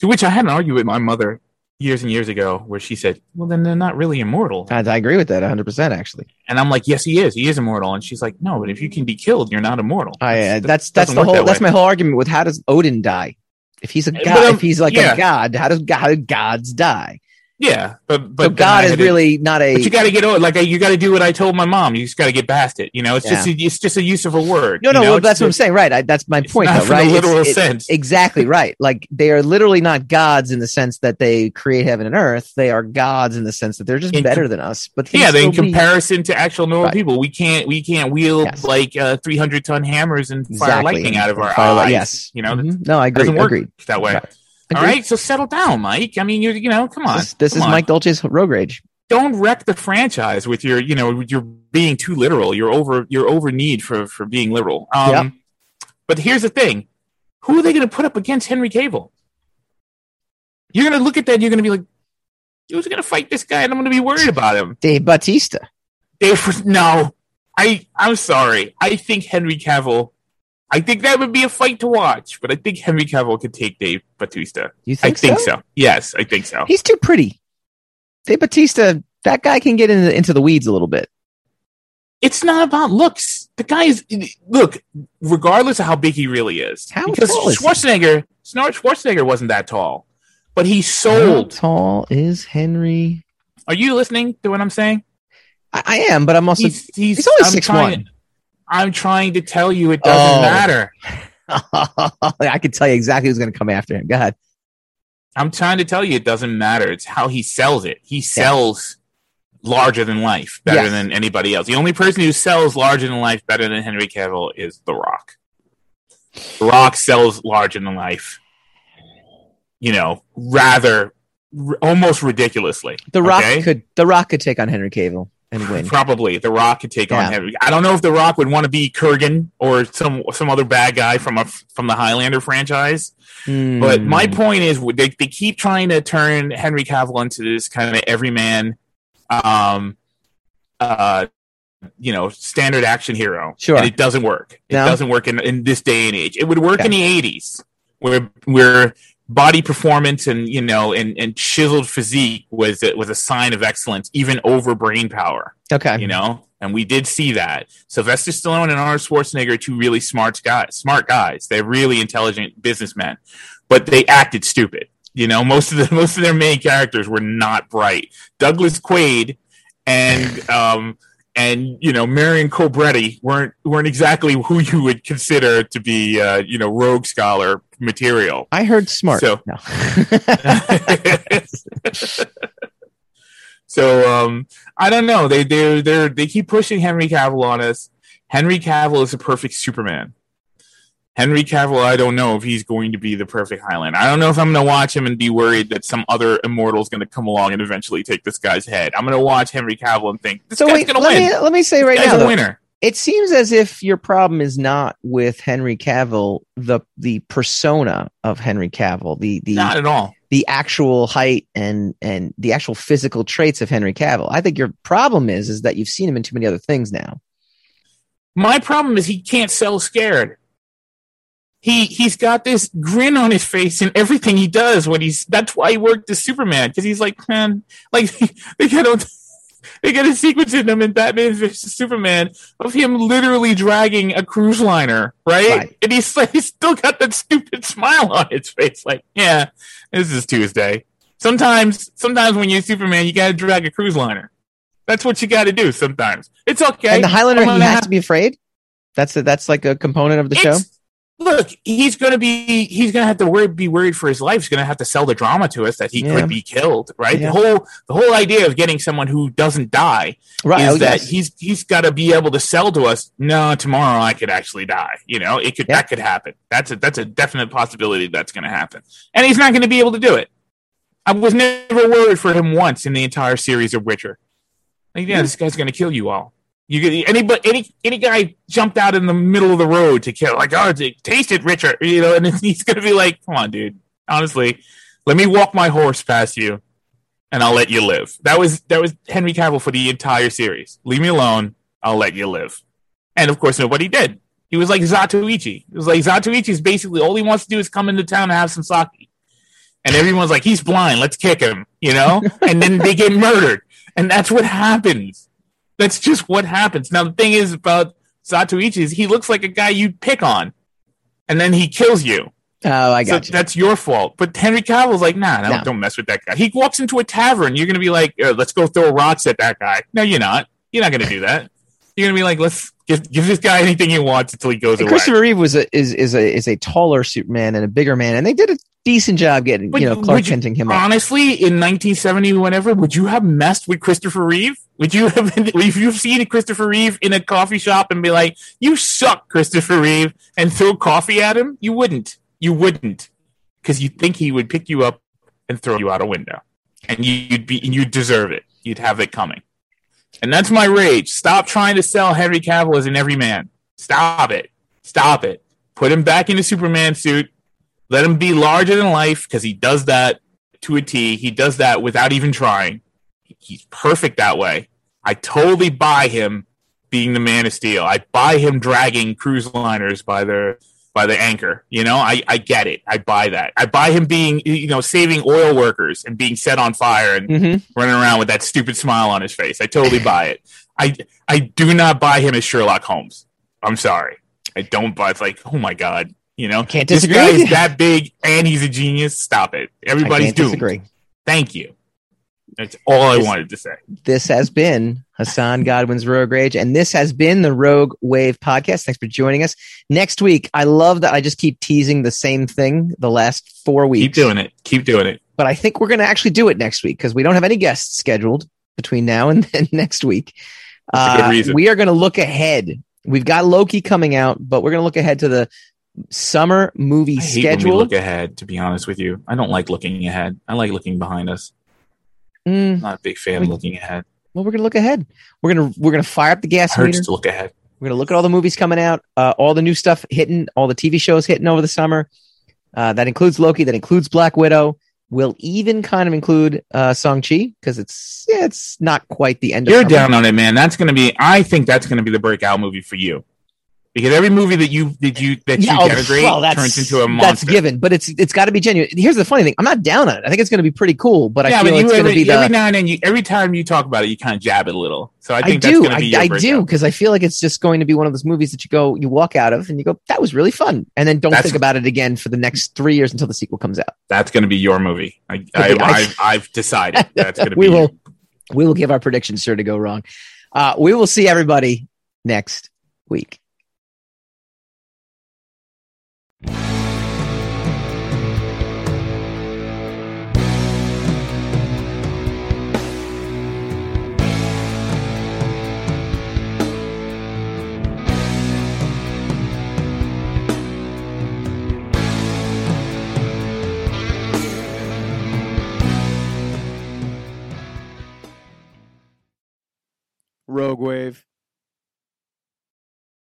to which i had an argument with my mother years and years ago where she said well then they're not really immortal I, I agree with that 100 percent actually. and i'm like yes he is he is immortal and she's like no but if you can be killed you're not immortal I uh, That's- that's that's the whole that that's my whole argument with how does Odin die? If he's a god, But, um, if he's like yeah. a god, how does how do gods die? Yeah but but so God is had to- really not a. but you got to get over like you got to do what I told my mom. You just got to get past it. You know, it's just a, it's just a use of a word. No, you no, know? well, It's that's what I'm saying. Right. I, that's my point, though. Right. It's- literal it- sense. Exactly right. Like they are literally not gods in the sense that they create heaven and earth. They are gods in the sense that they're just In better than us. But Yeah, in still be- comparison to actual normal Right. people, we can't we can't wield Yes. like uh, 300 ton hammers and fire Exactly. lightning out of our Fire eyes. yes. you know, Mhm. No, I agree. Agreed. that way. Right. All Agreed. right, so settle down, Mike. I mean, you you know, come on. This, this come is on. Mike Dolce's road rage. Don't wreck the franchise with your you know you're being too literal. You're over you're over need for for being literal. Um, Yep. But here's the thing: who are they going to put up against Henry Cavill? You're going to look at that. and You're going to be like, who's going to fight this guy? And I'm going to be worried about him. Dave Batista. Dave, no, I I'm sorry. I think Henry Cavill. I think that would be a fight to watch, but I think Henry Cavill could take Dave Batista. You think I think think so? Yes, I think so. He's too pretty. Dave Batista. That guy can get into into the weeds a little bit. It's not about looks. The guy is look, regardless of how big he really is. How because tall is? Schwarzenegger, Schwarzenegger wasn't that tall, but he How tall is Henry? Are you listening to what I'm saying? I, I am, but I'm also. He's he's, he's only six trying- one. I'm trying to tell you it doesn't Oh. matter. *laughs* I can tell you exactly who's going to come after him. Go ahead. I'm trying to tell you it doesn't matter. It's how he sells it. He sells larger than life better Yes. than anybody else. The only person who sells larger than life better than Henry Cavill is The Rock. The Rock sells larger than life. You know, rather r- almost ridiculously. The Rock okay? could. The Rock could take on Henry Cavill and win. Probably The Rock could take Yeah. on Henry. I don't know if The Rock would want to be Kurgan or some some other bad guy from a from the Highlander franchise. But Hmm. my point is, they, they keep trying to turn Henry Cavill into this kind of everyman, um, uh, you know, standard action hero. Sure. and it doesn't work. It doesn't work in, in this day and age. It would work Okay. in the '80s, where where body performance and you know and, and chiseled physique was was a sign of excellence, even over brain power Okay. you know? And we did see that. Sylvester stallone and arnold schwarzenegger are two really smart guys smart guys. They're really intelligent businessmen but they acted stupid you know? Most of the most of their main characters were not bright. Douglas quaid and um and you know marion cobretti weren't weren't exactly who you would consider to be uh you know rogue scholar material I heard smart. So- No. *laughs* So um, I don't know. They they they they keep pushing Henry Cavill on us. Henry Cavill is a perfect Superman. Henry Cavill, I don't know if he's going to be the perfect Highlander. I don't know if I'm going to watch him and be worried that some other immortal is going to come along and eventually take this guy's head. I'm going to watch Henry Cavill and think this So guy's going to let win. me let me say right now, though, winner. it seems as if your problem is not with Henry Cavill, the the persona of Henry Cavill, the the Not at all. the actual height and and the actual physical traits of Henry Cavill. I think your problem is is that you've seen him in too many other things now. My problem is he can't sell scared. He he's got this grin on his face in everything he does when he's that's why he worked as Superman because he's like man like *laughs* they got a they got a sequence in them in Batman vs Superman of him literally dragging a cruise liner right, Right. and he's like he's still got that stupid *laughs* smile on his face like yeah this is Tuesday sometimes sometimes when you're Superman you got to drag a cruise liner that's what you got to do sometimes it's okay and the Highlander, he has have- to be afraid. That's a, that's like a component of the show. Look, he's going to be he's going to have to worry, be worried for his life. He's going to have to sell the drama to us that he Yeah. could be killed, right? Yeah. The whole the whole idea of getting someone who doesn't die Right, is oh, that yes. he's he's got to be able to sell to us. No, tomorrow I could actually die. You know, it could that could happen. That's a that's a definite possibility that's going to happen, and he's not going to be able to do it. I was never worried for him once in the entire series of Witcher. Like, yeah, this guy's going to kill you all. You get anybody, any any guy jumped out in the middle of the road to kill, like, oh, taste it, Richard, you know, and *laughs* he's going to be like, come on, dude. Honestly, let me walk my horse past you, and I'll let you live. That was that was Henry Cavill for the entire series. Leave me alone. I'll let you live. And of course, nobody did. He was like Zatoichi. It was like Zatoichi is basically all he wants to do is come into town and have some sake. And everyone's like, he's blind. Let's kick him, you know? *laughs* and then they get murdered. And that's what happens. That's just what happens. Now, the thing is about Zatoichi is he looks like a guy you'd pick on. And then he kills you. Oh, I So got you. that's your fault. But Henry Cavill's like, nah, no, No. don't mess with that guy. He walks into a tavern. You're going to be like, uh, let's go throw rocks at that guy. No, you're not. You're not going to do that. You're going to be like, let's give, give this guy anything he wants until he goes And away. Christopher Reeve was a is is a is a taller Superman and a bigger man, and they did a decent job getting But you know Clark Kenting him up. Honestly, in 1970, whenever, would you have messed with Christopher Reeve? Would you have, *laughs* if you've seen Christopher Reeve in a coffee shop and be like, you suck, Christopher Reeve, and throw coffee at him? You wouldn't. You wouldn't. Because you think he would pick you up and throw you out a window. And you'd be, and you'd deserve it. You'd have it coming. And that's my rage. Stop trying to sell Henry Cavill as an everyman. Stop it. Stop it. Put him back in the Superman suit. Let him be larger than life because he does that to a T. He does that without even trying. He's perfect that way. I totally buy him being the Man of Steel. I buy him dragging cruise liners by their by the anchor. You know, I, I get it. I buy that. I buy him being you know saving oil workers and being set on fire and Mhm. running around with that stupid smile on his face. I totally buy it. I I do not buy him as Sherlock Holmes. I'm sorry. I don't buy. It's like, oh my god, you know, Can't this disagree guy is that big and he's a genius. Stop it. Everybody's I can't doomed. disagree. Thank you. That's all I This- wanted to say. This has been Hassan Godwin's Rogue Rage, and this has been the Rogue Wave podcast. Thanks for joining us. Next week, I love that I just keep teasing the same thing the last four weeks. Keep doing it. Keep doing it. but I think we're going to actually do it next week because we don't have any guests scheduled between now and *laughs* then next week. That's a good Uh, reason. we are going to look ahead. We've got Loki coming out, but we're going to look ahead to the summer movie I hate when we schedule. look ahead. To be honest with you, I don't like looking ahead. I like looking behind us. Mm, I'm not a big fan of looking ahead. well, we're going to look ahead. We're going to we're to fire up the gas hurts meter. to look ahead. We're going to look at all the movies coming out, uh, all the new stuff hitting, all the TV shows hitting over the summer. Uh, that includes Loki. That includes Black Widow. We'll even kind of include uh, Shang-Chi because it's yeah, it's not quite the end. Of the You're down on it, man. That's to be. I think that's going to be the breakout movie for you, because every movie that you that you that you oh, denigrate well, turns into a monster. That's given, but it's it's got to be genuine. Here's the funny thing: I'm not down on it. I think it's going to be pretty cool, but yeah, I but feel you it's going to every, be every the. now and then, you, every time you talk about it, you kind of jab it a little. So I I, think that's do, going to I, I do, because I feel like it's just going to be one of those movies that you go, you walk out of, and you go, "That was really fun," and then don't That's- think about it again for the next three years until the sequel comes out. That's going to be your movie. I, I, I, I've, I've decided *laughs* that's going to be. we will, we will give our predictions sure to go wrong. Uh, we will see everybody next week. Rogue Wave.